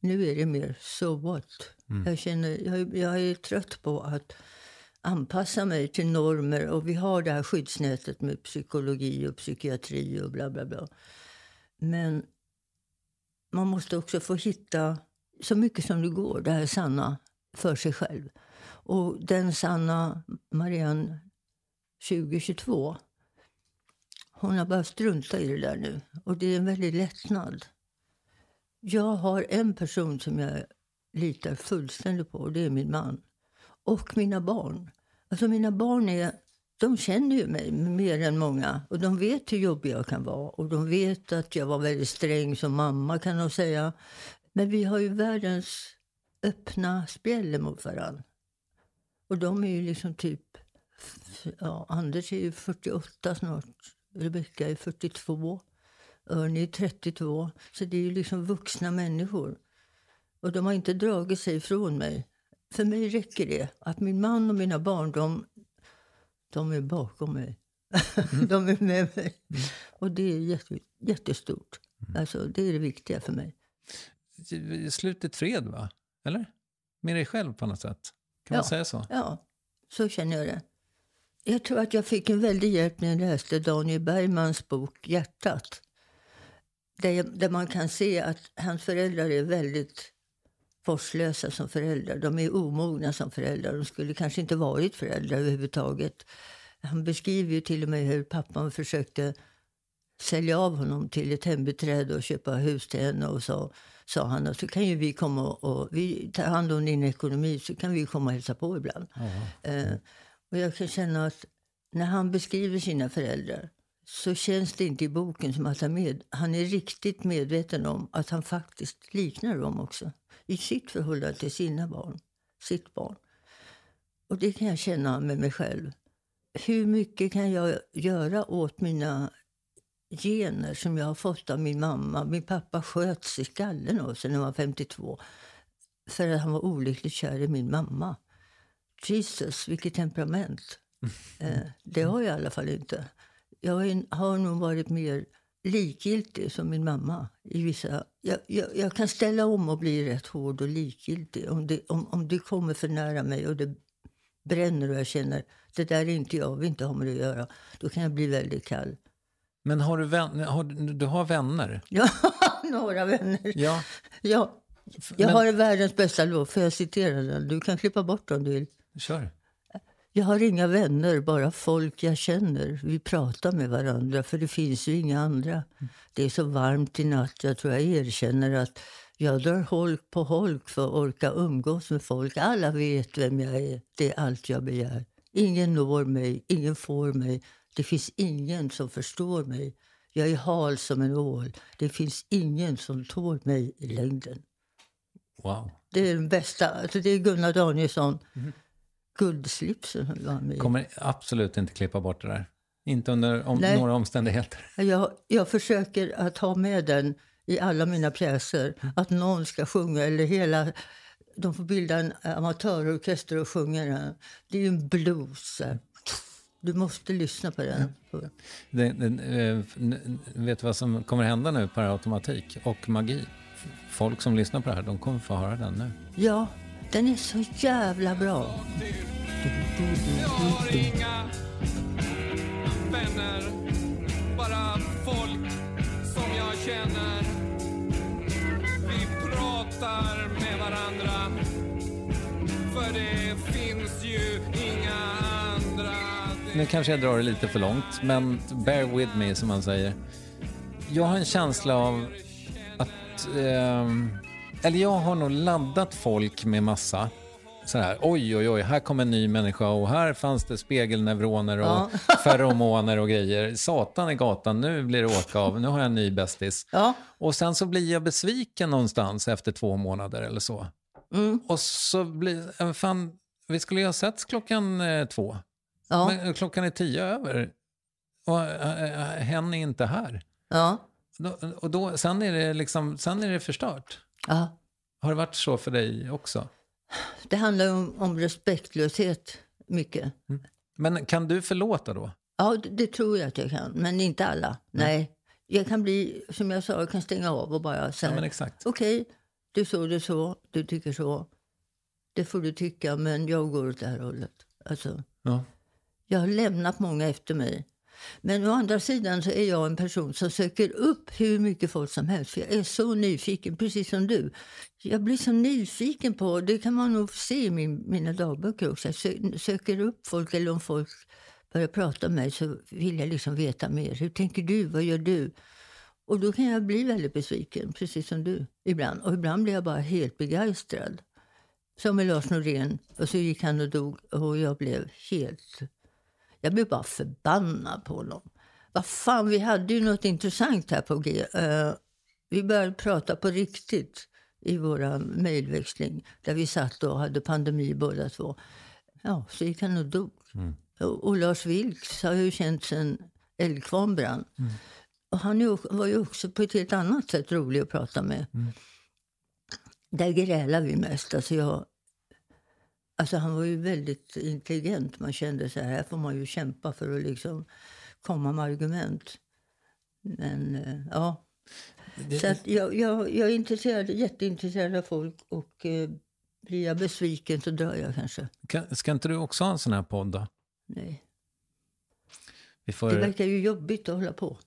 nu är det mer so what. Mm. Jag, känner, jag, jag är trött på att anpassa mig till normer. Och vi har det här skyddsnätet med psykologi och psykiatri och bla bla bla. Men man måste också få hitta så mycket som det går, det här sanna för sig själv. Och den sanna Marianne 2022 hon har bara strunta i det där nu. Och det är en väldig lättnad. Jag har en person som jag litar fullständigt på och det är min man. Och mina barn. Alltså mina barn är, de känner ju mig mer än många. Och de vet hur jobbig jag kan vara. Och de vet att jag var väldigt sträng som mamma kan de säga. Men vi har ju världens öppna spjäll mot varandra. Och de är ju liksom typ... Ja, Anders är ju 48 snart. Rebecka är 42. Örni är 32. Så det är ju liksom vuxna människor. Och de har inte dragit sig ifrån mig. För mig räcker det att min man och mina barn, de, de är bakom mig. De är med mig. Och det är jätte, jättestort. Mm. Alltså, det är det viktiga för mig. Slutet fred, va? Eller? Med dig själv på något sätt? Kan ja. man säga så? Ja, så känner jag det. Jag tror att jag fick en väldig hjälp när jag läste Daniel Bergmans bok Hjärtat. Där, där man kan se att hans föräldrar är väldigt vårdslösa som föräldrar. De är omogna som föräldrar. De skulle kanske inte varit föräldrar överhuvudtaget. Han beskriver ju till och med hur pappan försökte sälja av honom till ett hembiträde och köpa hus till henne. Och så sa han att så kan ju vi komma och, och vi tar hand om din ekonomi så kan vi komma och hälsa på ibland. Eh, och jag kan känna att när han beskriver sina föräldrar så känns det inte i boken som att han, med, han är riktigt medveten om att han faktiskt liknar dem också. I sitt förhållande till sina barn, sitt barn. Och det kan jag känna med mig själv. Hur mycket kan jag göra åt mina gener som jag har fått av min mamma? Min pappa sköts i skallen av sig när han var 52 för att han var olyckligt kär i min mamma. Jesus, vilket temperament. Eh, det har jag i alla fall inte. Jag har nog varit mer likgiltig som min mamma. I vissa, jag, jag, jag, kan ställa om och bli rätt hård och likgiltig. Om det, om, om det kommer för nära mig och det bränner och jag känner det där är inte jag, vill inte ha med det att göra. Då kan jag bli väldigt kall. Men har du, vän, har, du har vänner? Ja, några vänner. Ja. ja. Jag Men... har världens bästa låt. Får jag citera den? Du kan klippa bort om du vill. Kör. Jag har inga vänner, bara folk jag känner. Vi pratar med varandra, för det finns ju inga andra. Det är så varmt i natt. Jag tror jag erkänner att jag drar holk på holk för att orka umgås med folk. Alla vet vem jag är. Det är allt jag begär. Ingen når mig, ingen får mig. Det finns ingen som förstår mig. Jag är hal som en ål. Det finns ingen som tål mig i längden. Wow. Det är den bästa. Alltså det är Gunnar Danielsson. Mm guldslipsen var med Kommer absolut inte klippa bort det där. Inte under om, några omständigheter. Jag, jag försöker att ha med den i alla mina pjäser. Att någon ska sjunga eller hela... De får bilda en amatörorkester och sjunga den. Det är ju en blues. här. Du måste lyssna på den. Det, det, eh, vet du vad som kommer hända nu per automatik och magi? Folk som lyssnar på det här, de kommer få höra den nu. Ja, den är så jävla bra. Jag har inga vänner, bara folk som jag känner. Vi pratar med varandra, för det finns. Nu kanske jag drar det lite för långt, men bear with me som man säger. Jag har en känsla av att... ehm, eller jag har nog laddat folk med massa så här, oj, oj, oj, här kommer en ny människa och här fanns det spegelneuroner och Ja. feromoner och grejer. Satan i gatan, nu blir det åka av, nu har jag en ny bästis. Ja. Och sen så blir jag besviken någonstans efter två månader eller så. Mm. Och så blir, fan, vi skulle ju ha setts klockan eh, två. Ja. Men klockan är tio över och äh, äh, hen är inte här. Ja. Och då, sen, är det liksom, sen är det förstört. ja. Har det varit så för dig också? Det handlar om, om respektlöshet mycket. Men kan du förlåta då? Ja, det, det tror jag att jag kan. Men inte alla. Nej. Jag kan bli, som jag sa, jag kan stänga av och bara säga Ja, exakt. okej, du såg det så, du tycker så. Det får du tycka, men jag går åt det här hållet. Alltså, Ja jag har lämnat många efter mig. Men å andra sidan så är jag en person som söker upp hur mycket folk som helst. För jag är så nyfiken, precis som du. Jag blir så nyfiken på, det kan man nog se i min, mina dagböcker också. Jag söker upp folk, eller om folk börjar prata med mig så vill jag liksom veta mer. Hur tänker du? Vad gör du? Och då kan jag bli väldigt besviken, precis som du ibland. Och ibland blir jag bara helt begeistrad. Som med Lars Norén. Och så gick han och dog och jag blev helt... Jag blev bara förbannad på honom. Vad fan, vi hade ju något intressant här på G. Eh, vi började prata på riktigt i vår mejlväxling. Där vi satt och hade pandemi båda två. Ja, så gick han och dog. Och, och Lars Vilks har ju känt sen Eldkvarn brann. Och han ju- var ju också på ett helt annat sätt rolig att prata med. Där grälar vi mest. Alltså jag, alltså han var ju väldigt intelligent. Man kände så här, här får man ju kämpa för att liksom komma med argument. Men eh, ja. Så att jag, jag, jag är intresserad, jätteintresserad av folk och eh, blir jag besviken så dör jag kanske. Kan, ska inte du också ha en sån här podd då? Nej. Får... Det verkar ju jobbigt att hålla på.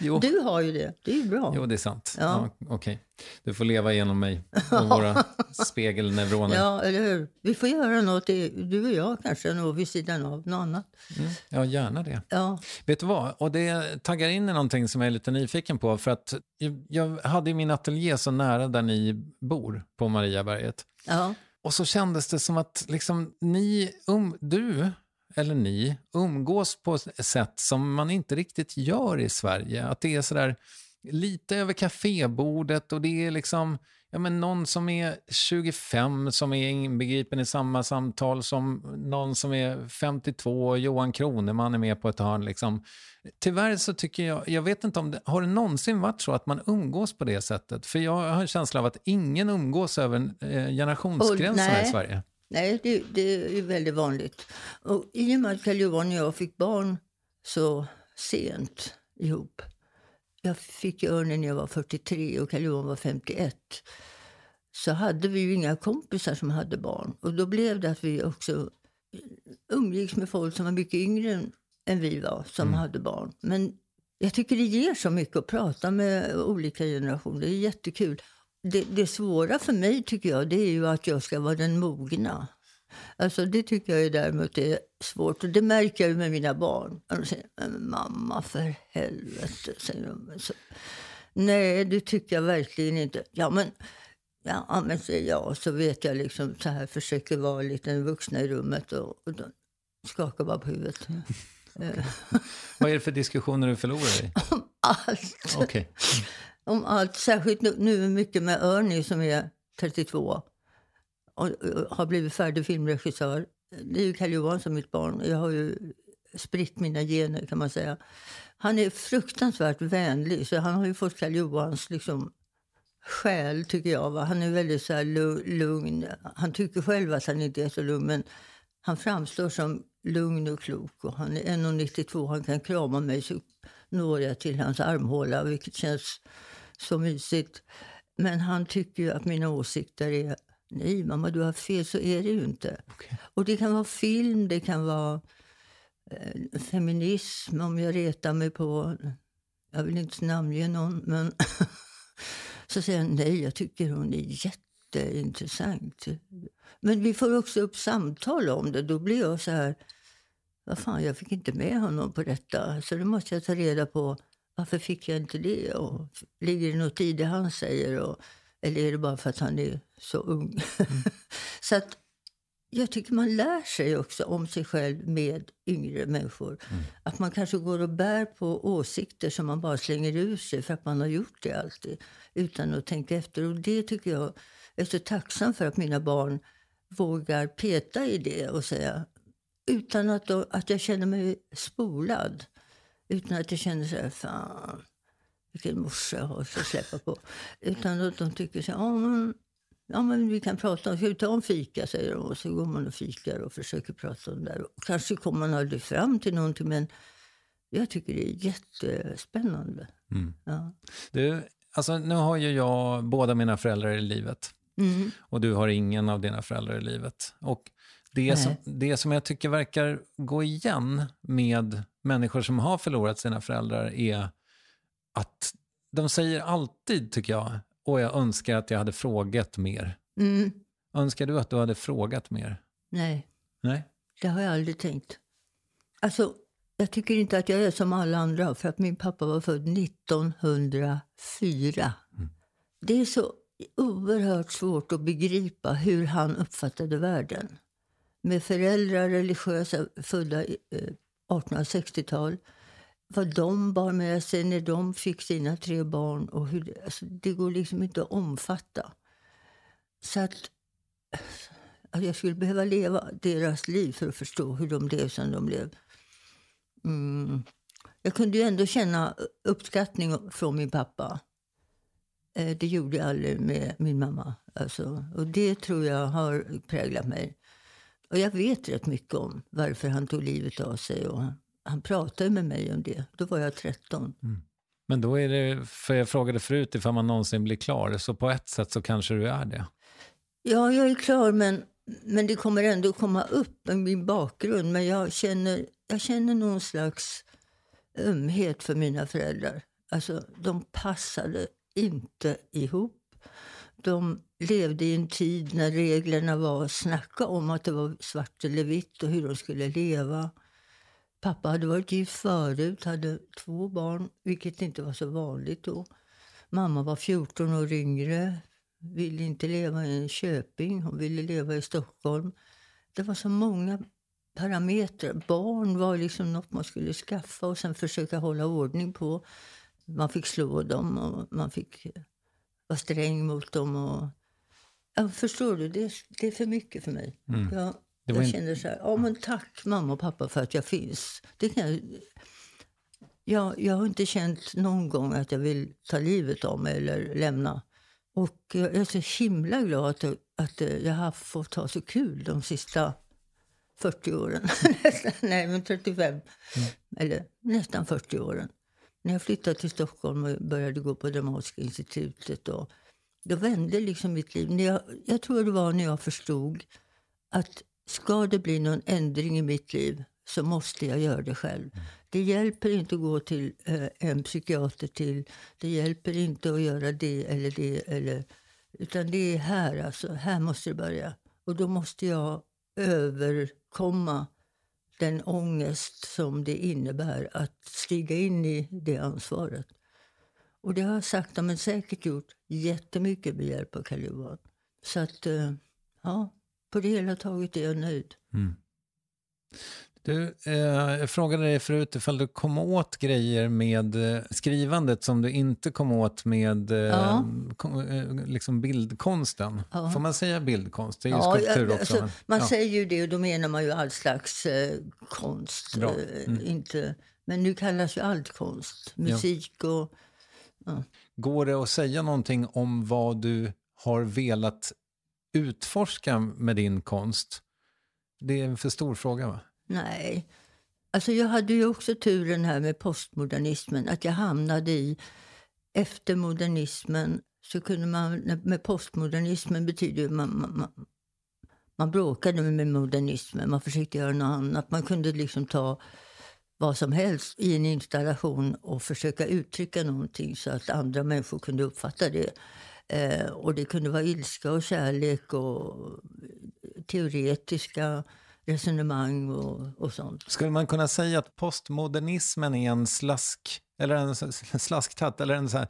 Jo. Du har ju det. Det är ju bra. jo, det är sant. Ja. Ja. Okej. Du får leva genom mig och våra spegelneuroner. Ja, eller hur? Vi får göra något, du och jag kanske, något vid sidan av något annat. Ja, gärna det. Ja, Vet du vad? Och det taggar in i någonting som jag är lite nyfiken på. För att jag, hade min ateljé så nära där ni bor, på Mariaberget. ja, Och så kändes det som att liksom ni, um, du eller ni umgås på ett sätt som man inte riktigt gör i Sverige. Att det är sådär lite över kafébordet och det är liksom ja, men någon som är 25 som är inbegripen i samma samtal som någon som är 52, Johan Kroneman är med på ett hörn. Liksom. Tyvärr så tycker jag, jag vet inte om det, har det någonsin varit så att man umgås på det sättet? För jag har en känsla av att ingen umgås över eh, generationsgränserna Och- i. Sverige. Nej, det, det är väldigt vanligt. Och i och med att Carl-Johan och jag fick barn så sent ihop. Jag fick Örnen när jag var 43 och Carl-Johan var 51. Så hade vi ju inga kompisar som hade barn. Och då blev det att vi också umgicks med folk som var mycket yngre än- vi var, som hade barn. Men jag tycker det ger så mycket att prata med olika generationer. Det är jättekul. Det, det svåra för mig tycker jag, det är ju att jag ska vara den mogna. Alltså det tycker jag däremot är svårt. Och det märker jag med mina barn. De säger, "Men mamma för helvete, säger de. Så, Nej, det tycker jag verkligen inte. Ja, men, ja, men säger jag. Så vet jag liksom så här, försöker vara lite vuxna i rummet och, och de skakar bara på huvudet. Eh, Vad är det för diskussioner du förlorar i? Allt. Okej. Om allt, särskilt nu, mycket med Ernie som är 32 och, har blivit färdig filmregissör. Det är ju Carl Johan som mitt barn. Jag har ju spritt mina gener kan man säga. Han är fruktansvärt vänlig, så han har ju fått Carl Johans liksom, själ, tycker jag. Va? Han är väldigt så här lugn. Han tycker själv att han inte är så lugn, men han framstår som lugn och klok. Och han är 1,92, han kan krama mig så når jag till hans armhåla, vilket känns så mysigt. Men han tycker ju att mina åsikter är Nej, mamma, du har fel. Så är det ju inte. Okay. Och Det kan vara film, det kan vara eh, feminism, om jag retar mig på... Jag vill inte namnge någon, men... så säger han nej, jag tycker hon är jätteintressant. Men vi får också upp samtal om det. Då blir jag så här... Vad fan, jag fick inte med honom på detta. Så då måste jag ta reda på varför fick jag inte det? Och ligger det något i det han säger? Och, eller är det bara för att han är så ung? Mm. så att jag tycker man lär sig också om sig själv med yngre människor. Mm. Att man kanske går och bär på åsikter som man bara slänger ur sig för att man har gjort det alltid. Utan att tänka efter. Och det tycker jag är så tacksam för att mina barn vågar peta i det och säga utan att, då, att jag känner mig spolad. Utan att jag känner så här, fan, vilken morsa jag har att släppa på. Utan att de tycker så här, ja men, ja men vi kan prata om, ska vi ta en fika säger de. Och så går man och fikar och försöker prata om det där. Och kanske kommer man aldrig fram till någonting men jag tycker det är jättespännande. Mm. Ja. Du, alltså nu har ju jag båda mina föräldrar i livet. Mm. Och du har ingen av dina föräldrar i livet. Och det som, det som jag tycker verkar gå igen med människor som har förlorat sina föräldrar är att de säger alltid, tycker jag, och jag önskar att jag hade frågat mer. Mm. Önskar du att du hade frågat mer? Nej. Nej? Det har jag aldrig tänkt. Alltså, jag tycker inte att jag är som alla andra, för att min pappa var född 1904. Mm. Det är så oerhört svårt att begripa hur han uppfattade världen. Med föräldrar religiösa, födda 1860-tal. Eh, vad de bar med sig när de fick sina tre barn. Och hur det, alltså, det går liksom inte att omfatta. Så att, att jag skulle behöva leva deras liv för att förstå hur de blev som de blev. Mm. Jag kunde ju ändå känna uppskattning från min pappa. Eh, det gjorde jag aldrig med min mamma. Alltså, och det tror jag har präglat mig. Och jag vet rätt mycket om varför han tog livet av sig. Och han, han pratade med mig om det. Då var jag 13. Mm. Men då är det, för jag frågade förut ifall man någonsin blir klar, så på ett sätt så kanske du är det? Ja, jag är klar, men, men det kommer ändå komma upp med min bakgrund. Men jag känner, jag känner någon slags ömhet för mina föräldrar. Alltså, de passade inte ihop. De levde i en tid när reglerna var att snacka om att det var svart eller vitt och hur de skulle leva. Pappa hade varit gift förut, hade två barn, vilket inte var så vanligt då. Mamma var 14 år yngre, ville inte leva i Köping, hon ville leva i Stockholm. Det var så många parametrar. Barn var liksom något man skulle skaffa och sen försöka hålla ordning på. Man fick slå dem och man fick vara sträng mot dem. Och, ja, förstår du? Det, det är för mycket för mig. Mm. Jag, jag känner så här, ja men tack mamma och pappa för att jag finns. Det kan jag, jag, jag har inte känt någon gång att jag vill ta livet av mig eller lämna. Och jag är så himla glad att, att jag har fått ha så kul de sista 40 åren. Nej, men 35. Mm. Eller nästan 40 åren. När jag flyttade till Stockholm och började gå på Dramatiska institutet och då vände liksom mitt liv. När jag, jag tror det var när jag förstod att ska det bli någon ändring i mitt liv så måste jag göra det själv. Mm. Det hjälper inte att gå till eh, en psykiater till. Det hjälper inte att göra det eller det. Eller, utan det är här, alltså. Här måste det börja. Och då måste jag överkomma den ångest som det innebär att stiga in i det ansvaret. Och det har jag sakta men säkert gjort jättemycket med hjälp av Karl Johan. Så att, eh, ja, på det hela taget är jag nöjd. Mm. Du, eh, jag frågade dig förut ifall du kom åt grejer med eh, skrivandet som du inte kom åt med eh, ja. kom, eh, liksom bildkonsten. Ja. Får man säga bildkonst? Det är ju ja, skulptur också. Alltså, man säger ju det och då menar man ju all slags eh, konst. Mm. Inte, Men nu kallas ju allt konst. Musik och... Går det att säga någonting om vad du har velat utforska med din konst? Det är en för stor fråga va? Nej. Alltså jag hade ju också turen här med postmodernismen. Att jag hamnade i... Efter modernismen så kunde man... Med postmodernismen betyder ju... Man, man, man, man bråkade med modernismen. Man försökte göra något annat. Man kunde liksom ta vad som helst i en installation och försöka uttrycka någonting så att andra människor kunde uppfatta det. Eh, och det kunde vara ilska och kärlek och teoretiska resonemang och, och sånt. Skulle man kunna säga att postmodernismen är en slask eller en, slasktratt eller en, så här,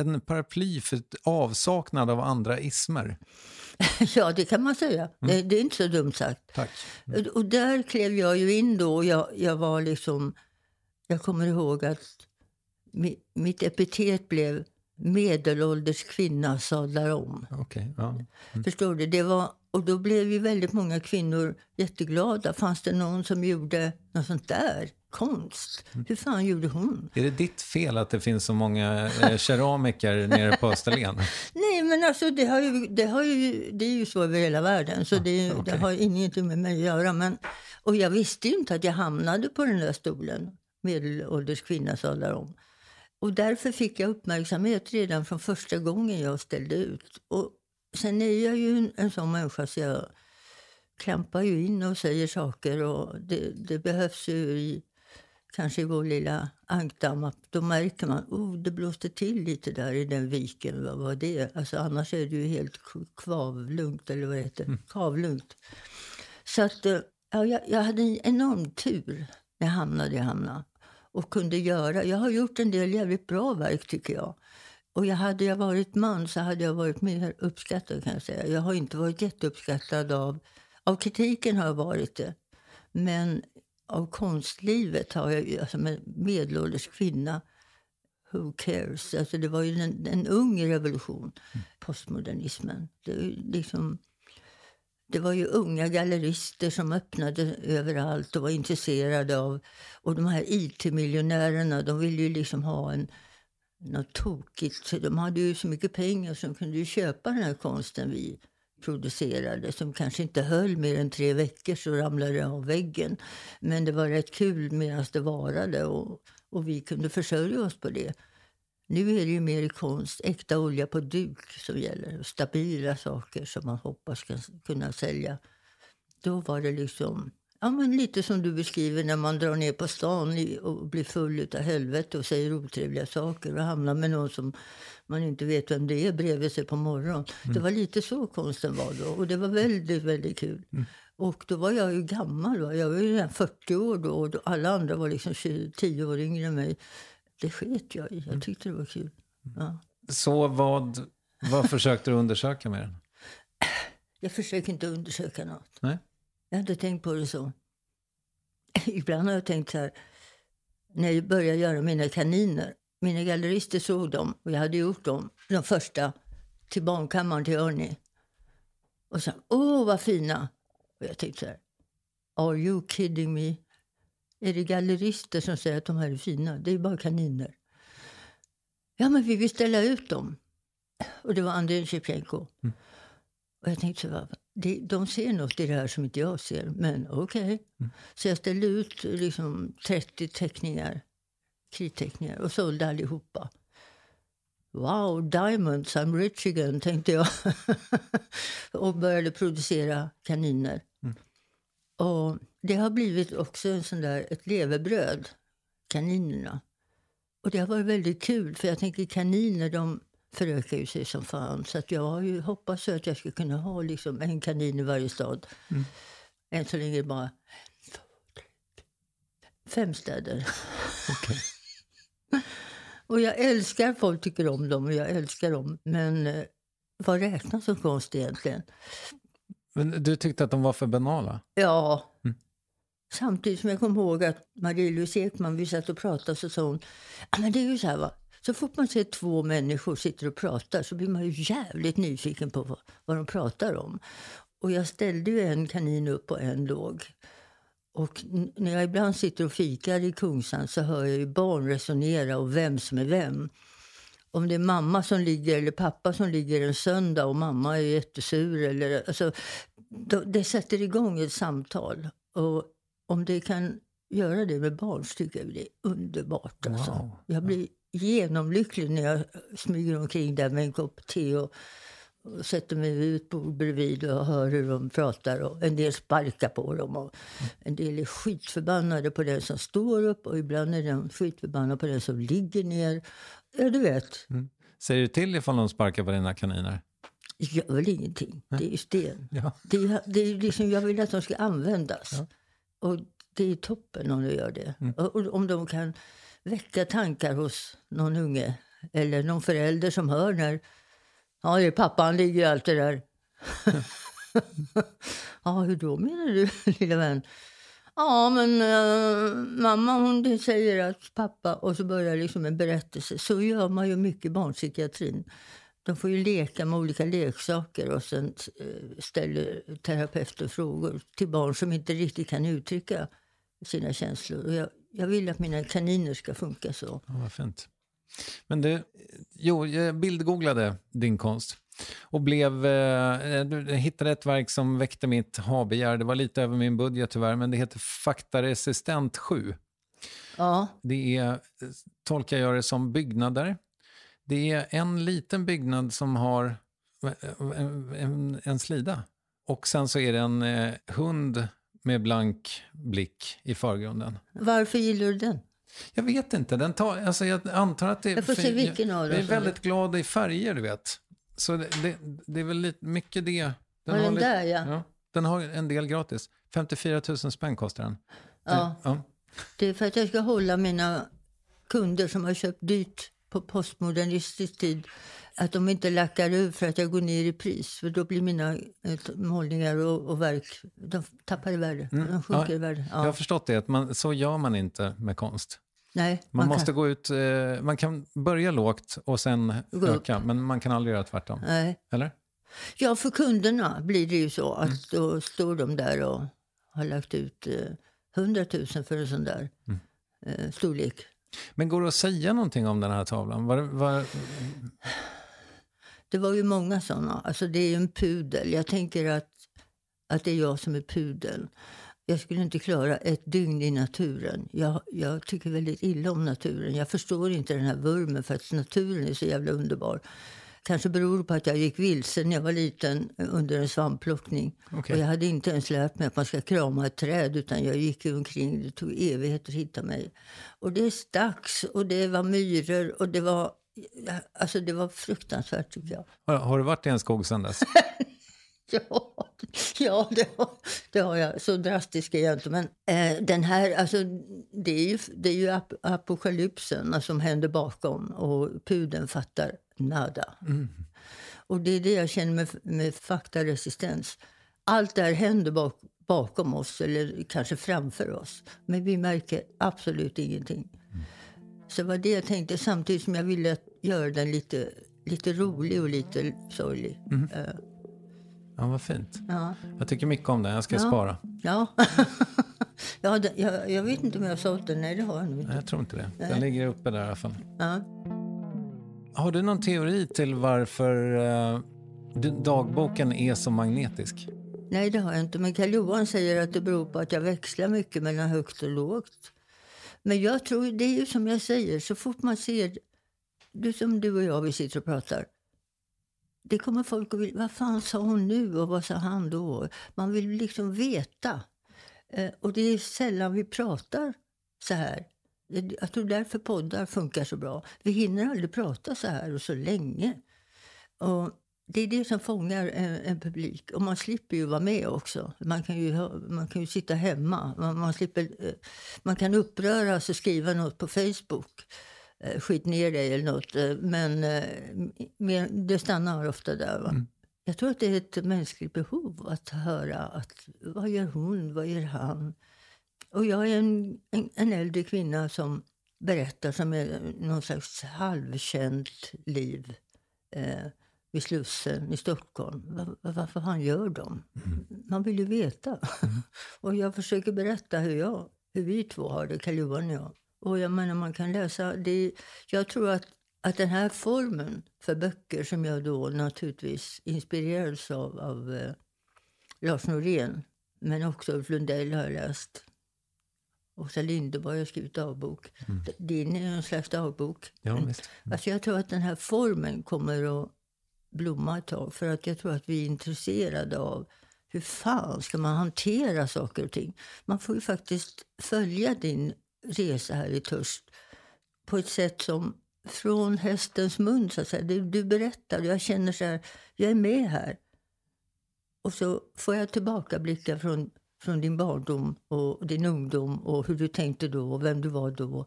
en paraply för avsaknad av andra ismer? ja, det kan man säga. Mm. Det, det, är inte så dumt sagt. Tack. Mm. Och där klev jag ju in då. Jag, jag var liksom... Jag kommer ihåg att mi, mitt epitet blev medelålders kvinna sadlar om. Okay, ja. mm. Förstår du? Det var, och då blev ju väldigt många kvinnor jätteglada. Fanns det någon som gjorde något sånt där? Konst? Hur fan gjorde hon? Är det ditt fel att det finns så många eh, keramiker nere på Österlen? Nej, men alltså det, har ju, det, har ju, det är ju så över hela världen. Så det, okay. det har ingenting med mig att göra. Men, och jag visste ju inte att jag hamnade på den där stolen. Medelålders kvinna sadlar om. Och därför fick jag uppmärksamhet redan från första gången jag ställde ut. Och sen är jag ju en, en sån människa så jag klampar ju in och säger saker. Och det, det behövs ju i, kanske i vår lilla ankdamm. Då märker man oh, det blåste till lite där i den viken. Vad var det? Alltså, annars är det ju helt kvavlugnt, eller vad heter. Mm. Kavlugnt. Så att, eh, ja, jag, jag hade en enorm tur när jag hamnade i Hamna och kunde göra. Jag har gjort en del jävligt bra verk tycker jag. Och jag hade jag varit man så hade jag varit mer uppskattad kan jag säga. Jag har inte varit jätteuppskattad av, av kritiken har jag varit det. Men av konstlivet har jag, alltså med medelålders kvinna, who cares? Alltså det var ju en, en ung revolution, postmodernismen. Det, liksom, det var ju unga gallerister som öppnade överallt och var intresserade av... Och de här IT-miljonärerna, de ville ju liksom ha en, något tokigt. De hade ju så mycket pengar så de kunde ju köpa den här konsten vi producerade som kanske inte höll mer än tre veckor så ramlade det av väggen. Men det var rätt kul medan det varade och, och vi kunde försörja oss på det. Nu är det ju mer konst, äkta olja på duk som gäller. Stabila saker som man hoppas ska kunna sälja. Då var det liksom Ja, men lite som du beskriver när man drar ner på stan och blir full av helvete och säger otrevliga saker och hamnar med någon som man inte vet vem det är bredvid sig på morgonen. Mm. Det var lite så konsten var då och det var väldigt, väldigt kul. Mm. Och då var jag ju gammal. Va? Jag var ju 40 år då och alla andra var liksom 10 år yngre än mig. Det sket jag i. Jag mm. tyckte det var kul. Ja. Så vad, vad försökte du undersöka med den? Jag försöker inte undersöka något. Nej. Jag har inte tänkt på det så. Ibland har jag tänkt så här, när jag började göra mina kaniner. Mina gallerister såg dem och jag hade gjort dem, de första, till barnkammaren till Örni. Och sa, åh vad fina! Och jag tänkte så här, are you kidding me? Är det gallerister som säger att de här är fina? Det är bara kaniner. Ja, men vi vill ställa ut dem. Och det var Andrei Shevchenko. Mm. Och jag tänkte så här, de, de ser något i det här som inte jag ser, men okej. Okay. Mm. Så jag ställde ut liksom 30 teckningar, kritteckningar och sålde allihopa. Wow, diamonds, I'm rich again, tänkte jag. och började producera kaniner. Mm. Och det har blivit också en sån där, ett levebröd, kaninerna. Och det har varit väldigt kul, för jag tänker kaniner, de förökar ju sig som fan. Så att jag har ju hoppats att jag ska kunna ha liksom en kanin i varje stad. Mm. Än så länge är det bara fem städer. Okay. och jag älskar folk tycker om dem och jag älskar dem. Men eh, vad räknas som konst egentligen? Men du tyckte att de var för banala? Ja. Mm. Samtidigt som jag kom ihåg att Marie-Louise Ekman, vi satt och pratade så sa hon, men det är ju så här va, så fort man ser två människor sitter och pratar så blir man ju jävligt nyfiken på vad, vad de pratar om. Och jag ställde ju en kanin upp och en låg. Och när jag ibland sitter och fikar i Kungsan så hör jag barn resonera och vem som är vem. Om det är mamma som ligger eller pappa som ligger en söndag och mamma är jättesur. Eller, alltså, det sätter igång ett samtal. Och om det kan göra det med barn så tycker jag det är underbart. Alltså. Wow. Jag blir genomlycklig när jag smyger omkring där med en kopp te och, och sätter mig vid ett bord bredvid och hör hur de pratar. Och en del sparkar på dem och en del är skitförbannade på den som står upp och ibland är de skitförbannade på den som ligger ner. Ja, du vet. Säger du till ifall de sparkar på dina kaniner? gör väl ingenting. Det är ju sten. Ja. Det är, det är liksom, jag vill att de ska användas. Och det är toppen om de gör det. Och, och om de kan väcka tankar hos någon unge eller någon förälder som hör när Ja, det är pappa, han ligger ju alltid där. ja, hur då menar du, lilla vän? Ja, men äh, mamma hon säger att pappa... Och så börjar liksom en berättelse. Så gör man ju mycket i barnpsykiatrin. De får ju leka med olika leksaker och sen eh, ställer terapeuter frågor till barn som inte riktigt kan uttrycka sina känslor. Och jag, jag vill att mina kaniner ska funka så. Ja, vad fint. Men du, jo, jag bildgooglade din konst och blev, eh, du- jag hittade ett verk som väckte mitt habegär. Det var lite över min budget tyvärr, men det heter Faktaresistent 7. Ja, Det är, tolkar jag det som byggnader. Det är en liten byggnad som har en, en, en slida. Och sen så är det en eh, hund med blank blick i förgrunden. varför gillar du den? Jag vet inte. Den tar, alltså jag antar att det Jag får se vilken av dem Jag är väldigt glad i färger, du vet. Så det, det, det är väl lite mycket det. Ja, den lite- där, ja. Den har en del gratis. 54 000 spänn kostar den. Ja. ja. Det är för att jag ska hålla mina kunder som har köpt dyrt på postmodernistisk tid att de inte lackar ur för att jag går ner i pris. För då blir mina eh, målningar och, och verk, de tappar i värde. De sjunker Mm. Ja, i värde. Jag Ja. har förstått det, att man, så gör man inte med konst. Nej, Man, kan- måste gå ut, eh, man kan börja lågt och sen Gå upp. öka, men man kan aldrig göra tvärtom. Nej. Eller? Ja, för kunderna blir det ju så att Mm. då står de där och har lagt ut eh, 100 000 för en sån där Mm. eh, storlek. Men går det att säga någonting om den här tavlan? Var, var, Det var ju många såna. Alltså det är ju en pudel. Jag tänker att, att det är jag som är pudeln. Jag skulle inte klara ett dygn i naturen. Jag, jag tycker väldigt illa om naturen. Jag förstår inte den här vurmen för att naturen är så jävla underbar. Kanske beror på att jag gick vilse när jag var liten eh, under en svampplockning. Okej. Och jag hade inte ens lärt mig att man ska krama ett träd utan jag gick omkring. Det tog evigheter att hitta mig. Och det stacks och det var myror och det var... Alltså det var fruktansvärt tycker jag. har, har du varit i en skog sedan dess? Ja, ja det, har, det har jag. Så drastisk är jag inte. Men eh, den här, alltså, det är ju, det är ju ap apokalypsen alltså, som händer bakom och pudeln fattar nada. Och det är det jag känner med, med faktaresistens. Allt det här händer bak, bakom oss eller kanske framför oss. Men vi märker absolut ingenting. Så det var det jag tänkte samtidigt som jag ville att göra den lite, lite rolig och lite sorglig. Eh, Ja, vad fint. ja. Jag tycker mycket om den. Jag ska Ja. spara. Ja. ja, det, jag, jag vet inte om jag har sålt den. Nej, det har jag nog Nej, inte. jag tror inte det. Den ligger uppe där i alla fall. Ja. Har du någon teori till varför du- dagboken är så magnetisk? Nej, det har jag inte. Men Karl Johan säger att det beror på att jag växlar mycket mellan högt och lågt. Men jag tror, det är ju som jag säger, så fort man ser... Du som du och jag, vi sitter och pratar. Det kommer folk att vilja, vad fan sa hon nu och vad sa han då? Man vill liksom veta. Eh, och det är sällan vi pratar så här. Jag tror därför poddar funkar så bra. Vi hinner aldrig prata så här och så länge. Och det är det som fångar en, en publik. Och man slipper ju vara med också. Man kan ju, man kan ju sitta hemma. Man, man, slipper, eh, man kan uppröras och skriva något på Facebook. Eh, Skit ner dig eller något. eh, Men eh, det stannar ofta där. Va? Jag tror att det är ett mänskligt behov att höra att vad gör hon, vad gör han? Och jag är en, en, en äldre kvinna som berättar som är någon slags halvkänt liv. Eh, vid Slussen i Stockholm. Var, varför han gör dem. Man vill ju veta. och jag försöker berätta hur, jag, hur vi två har det, Karl-Johan och jag. Och jag menar, man kan läsa... Det, jag tror att, att den här formen för böcker som jag då naturligtvis inspirerades av, av eh, Lars Norén, men också Ulf Lundell har jag läst. Åsa Linderborg har skrivit dagbok. Din är en slags dagbok. Ja, Mm. visst. Alltså jag tror att den här formen kommer att blomma ett tag. För att jag tror att vi är intresserade av hur fan ska man hantera saker och ting. Man får ju faktiskt följa din resa här i Törst på ett sätt som från hästens mun. Så att säga. Du, du berättar jag känner så här, jag är med här. Och så får jag tillbakablickar från, från din barndom och din ungdom och hur du tänkte då och vem du var då.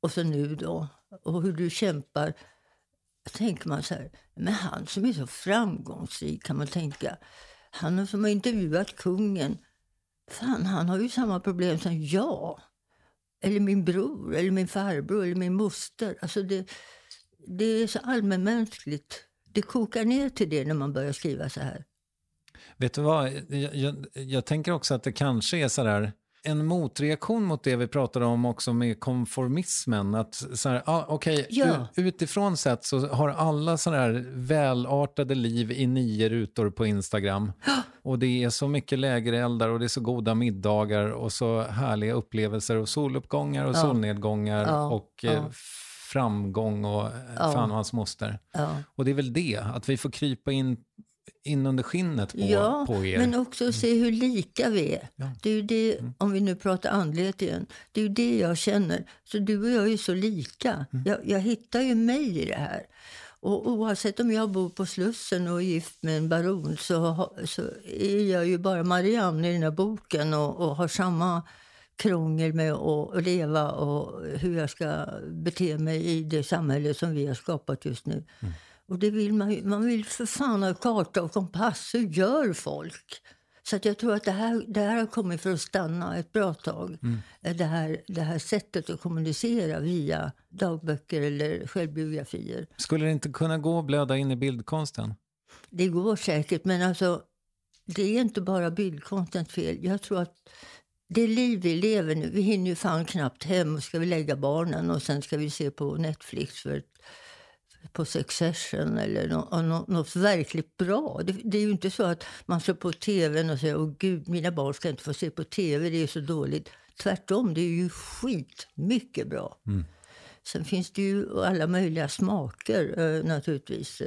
Och så nu då. Och hur du kämpar tänker man så här, men han som är så framgångsrik kan man tänka. Han som har intervjuat kungen. Fan, han har ju samma problem som jag. Eller min bror, eller min farbror, eller min moster. Alltså det, det är så allmänmänskligt. Det kokar ner till det när man börjar skriva så här. Vet du vad, jag, jag, jag tänker också att det kanske är så där en motreaktion mot det vi pratade om också med konformismen. Att så här, ah, okej, Ja. utifrån sett så har alla sådana här välartade liv i nio rutor på Instagram. Och det är så mycket lägereldar och det är så goda middagar och så härliga upplevelser och soluppgångar och Ja. solnedgångar och eh, framgång och Ja. fan och hans moster. Och det är väl det, att vi får krypa in, in under skinnet på, ja, på er. men också se hur lika vi är. Ja. Det är det, Mm. om vi nu pratar andlighet igen, det är ju det jag känner. Så du och jag är ju så lika. Mm. Jag, jag hittar ju mig i det här. Och oavsett om jag bor på Slussen och är gift med en baron så, så är jag ju bara Marianne i den här boken och, och har samma krångel med att leva och hur jag ska bete mig i det samhälle som vi har skapat just nu. Och det vill man, ju- man vill för fan ha karta och kompass. Hur gör folk? Så jag tror att det här, det här har kommit för att stanna ett bra tag. Eh, Det, här, det här sättet att kommunicera via dagböcker eller självbiografier. Skulle det inte kunna gå att blöda in i bildkonsten? Det går säkert, men alltså, det är inte bara bildkonstens fel. Jag tror att det liv vi lever nu, vi hinner ju fan knappt hem och ska vi lägga barnen och sen ska vi se på Netflix för, på Succession eller nå, nå, något verkligt bra. Det, det är ju inte så att man slår på tvn och säger åh gud, mina barn ska inte få se på tv, det är så dåligt. Tvärtom, det är ju skit mycket bra. Sen finns det ju alla möjliga smaker eh, naturligtvis.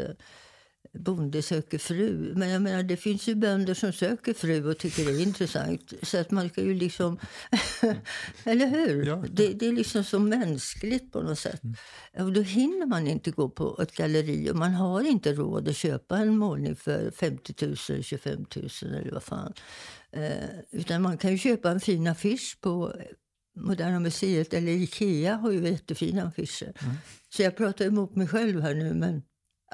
Bonde söker fru. Men jag menar, det finns ju bönder som söker fru och tycker det är intressant. Så att man ska ju liksom... Eller hur? Ja. Det, det är liksom så mänskligt på något sätt. Och då hinner man inte gå på ett galleri och man har inte råd att köpa en målning för 50 000, 25 000 eller vad fan. Eh, utan man kan ju köpa en fin affisch på Moderna Museet eller Ikea har ju jättefina affischer. Så jag pratar emot mig själv här nu men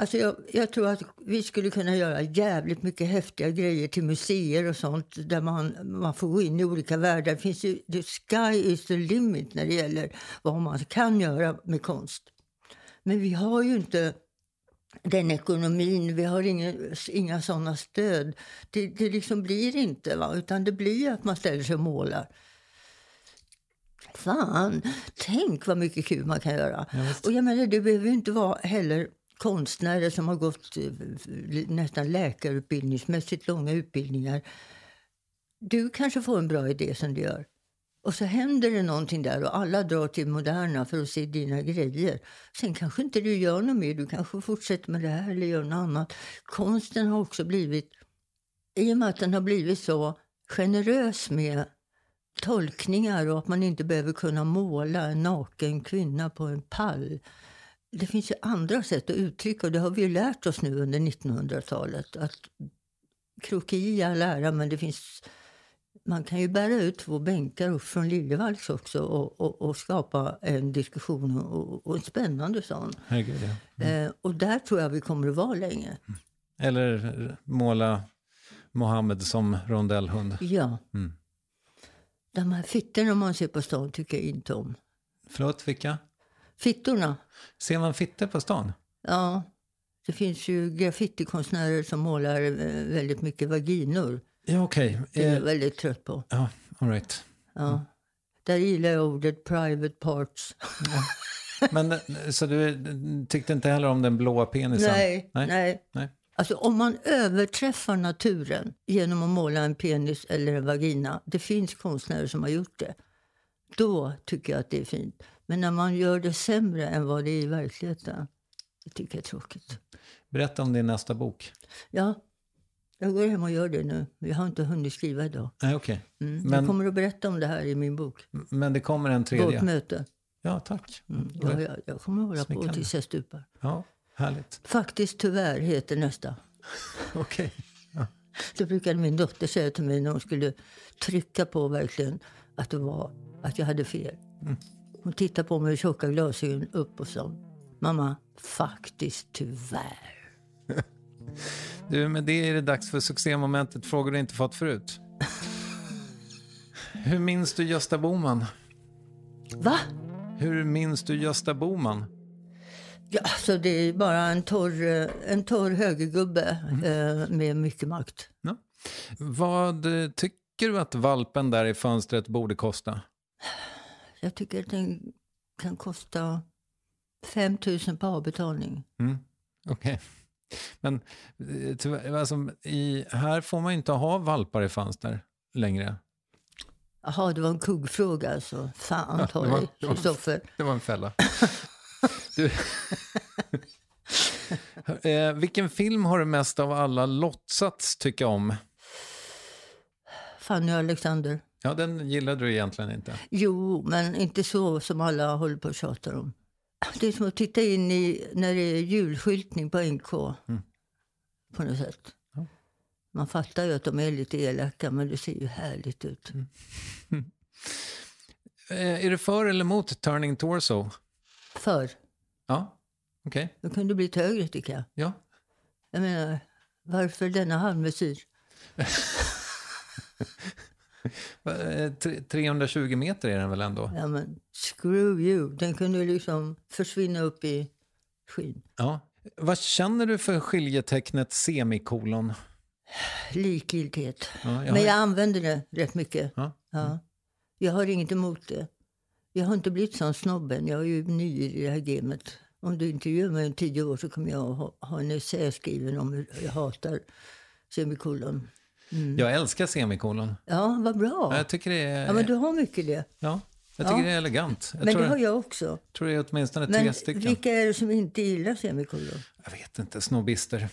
Alltså jag, jag tror att vi skulle kunna göra jävligt mycket häftiga grejer till museer och sånt där man, man får gå in i olika världar. Det finns ju, the sky is the limit när det gäller vad man kan göra med konst. Men vi har ju inte den ekonomin, vi har inga, inga sådana stöd. Det, det liksom blir inte, va? utan det blir att man ställer sig och målar. Fan, tänk vad mycket kul man kan göra. och jag menar, det behöver ju inte vara heller konstnärer som har gått eh, nästan läkarutbildningsmässigt långa utbildningar. Du kanske får en bra idé som du gör. Och så händer det någonting där och alla drar till Moderna för att se dina grejer. Sen kanske inte du gör något mer, du kanske fortsätter med det här eller gör något annat. Konsten har också blivit, i och med att den har blivit så generös med tolkningar och att man inte behöver kunna måla en naken kvinna på en pall. Det finns ju andra sätt att uttrycka och det har vi ju lärt oss nu under 1900-talet. Att kroki i all ära, men det finns man kan ju bära ut två bänkar upp från Liljevalchs också och, och, och skapa en diskussion och, och en spännande sån. Herregud, ja. Eh, och där tror jag vi kommer att vara länge. Eller måla Mohammed som rondellhund. Ja. Mm. De här fittorna man ser på stan tycker jag inte om. Förlåt, vilka? Fittorna? Ser man fitter på stan? Ja. Det finns ju graffitikonstnärer som målar eh, väldigt mycket vaginor. Ja, okej. Det är jag Eh, väldigt trött på. ja, all right. Ja. Där gillar jag ordet private parts. Men, eh, så du tyckte inte heller om den blåa penisen? Nej, Nej. nej. Nej. Alltså om man överträffar naturen genom att måla en penis eller en vagina, det finns konstnärer som har gjort det, då tycker jag att det är fint. Men när man gör det sämre än vad det är i verkligheten, det tycker jag är tråkigt. Berätta om din nästa bok. Ja, jag går hem och gör det nu. Jag har inte hunnit skriva idag. Nej, okej. Mm. Men- Jag kommer att berätta om det här i min bok. Men det kommer en Vårt tredje? möte. Ja, tack. Mm. Ja, jag, jag kommer att hålla på Smickrande. tills jag stupar. Ja, härligt. Faktiskt tyvärr heter nästa. Okej. Det brukade min dotter säga till mig när hon skulle trycka på verkligen att, det var, att jag hade fel. Hon tittade på mig med tjocka glasögon upp och sa Mamma, faktiskt tyvärr. Du, med det är det dags för succémomentet Frågor du inte fått förut. Hur minns du Gösta Boman? Va? Hur minns du Gösta Boman? Ja, så det är bara en torr, eh, en torr högergubbe eh, med mycket makt. Ja. Vad eh, tycker du att valpen där i fönstret borde kosta? Jag tycker att den kan kosta 5 000 på avbetalning. Mm. Okej. Men eh, tyvärr, alltså, i, här får man ju inte ha valpar i fönster längre. Jaha, det var en kuggfråga alltså. Fan ta det var- dig, Kristoffer. Det var en fälla. du, eh, vilken film har du mest av alla låtsats tycka om? Fanny Alexander. Ja, den gillade du egentligen inte. Jo, men inte så som alla håller på och tjatar om. Det är som att titta in i när det är julskyltning på NK. På något sätt. Man fattar ju att de är lite elaka, men det ser ju härligt ut. Eh, är du för eller emot Turning Torso? För, Ja, okej. då kunde det blivit högre tycker jag. Ja. Jag menar, varför denna halvmesyr? Eh, tre- 320 meter är den väl ändå? Ja, men screw you. Den kunde liksom försvinna upp i skyn. Ja. Vad känner du för skiljetecknet semikolon? Likgiltighet. Ja, jag Men jag använder det rätt mycket. Ja. Ja. Jag har inget emot det. Jag har inte blivit sån snobben. Jag är ju ny i det här gamet. Om du intervjuar mig om tio år så kommer jag ha, ha en essä skriven om hur jag hatar semikolon. Jag älskar semikolon. Ja, vad bra. Jag tycker det är, Ja, men du har mycket det. ja, jag tycker Ja. det är elegant. Jag Men det har jag också. tror det är åtminstone tre Men stycken. vilka är det som inte gillar semikolon? Jag vet inte, snobbister.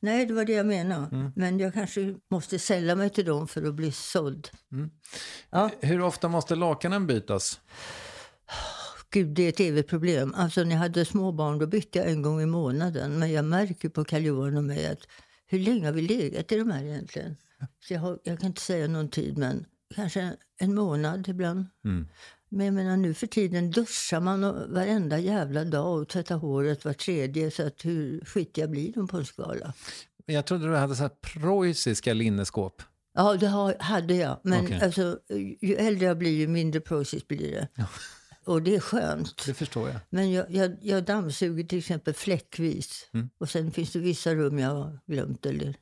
Nej, det var det jag menade. Mm. Men jag kanske måste sälla mig till dem för att bli såld. Hur ofta måste lakanen bytas? Gud, det är ett evigt problem. Alltså, när jag hade små barn då bytte jag en gång i månaden. Men jag märker på Karl-Johan och mig att hur länge har vi legat i de här egentligen? Så jag, har, jag kan inte säga någon tid, men kanske en månad ibland. Men jag menar nu för tiden duschar man varenda jävla dag och tvättar håret var tredje. Så att hur skitiga blir de på en skala? Jag trodde du hade så här preussiska linneskåp. Ja, det har, hade jag. Men Okej. alltså, ju äldre jag blir, ju mindre process blir det. Och det är skönt. Det förstår jag. Men jag, jag, jag dammsuger till exempel fläckvis. Och sen finns det vissa rum jag har glömt eller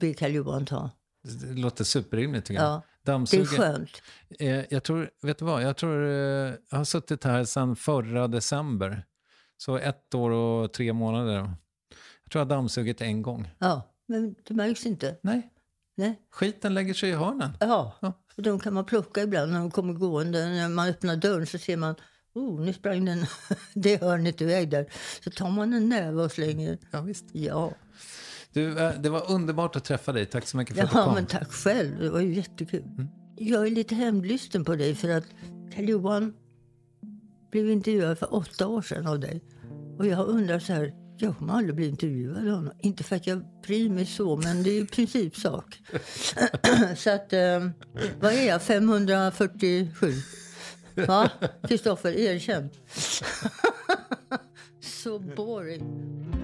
ber Karl-Johan ta. Det låter superrimligt tycker jag. Ja, det är skönt. Eh, jag tror, vet du vad, jag tror eh, jag har suttit här sedan förra december. Så ett år och tre månader. Jag tror jag har dammsugit en gång. Ja, men det märks inte. Nej, Nej. skiten lägger sig i hörnen. Ja, Ja. och de kan man plocka ibland när de kommer gående. När man öppnar dörren så ser man Oh, nu sprang den det hörnet iväg där. Så tar man en näve och slänger. Ja, visst. Ja, Du, eh, det var underbart att träffa dig. Tack så mycket för att du ja kom. men tack själv. Det var jättekul. Jag är lite hämndlysten på dig för att Karl-Johan blev intervjuad för åtta år sedan av dig. Och jag undrar så här, jag kommer aldrig bli intervjuad av honom. Inte för att jag bryr mig så, men det är ju principsak. så att, eh, vad är jag, 547? Va? Kristoffer, erkänn. så boring.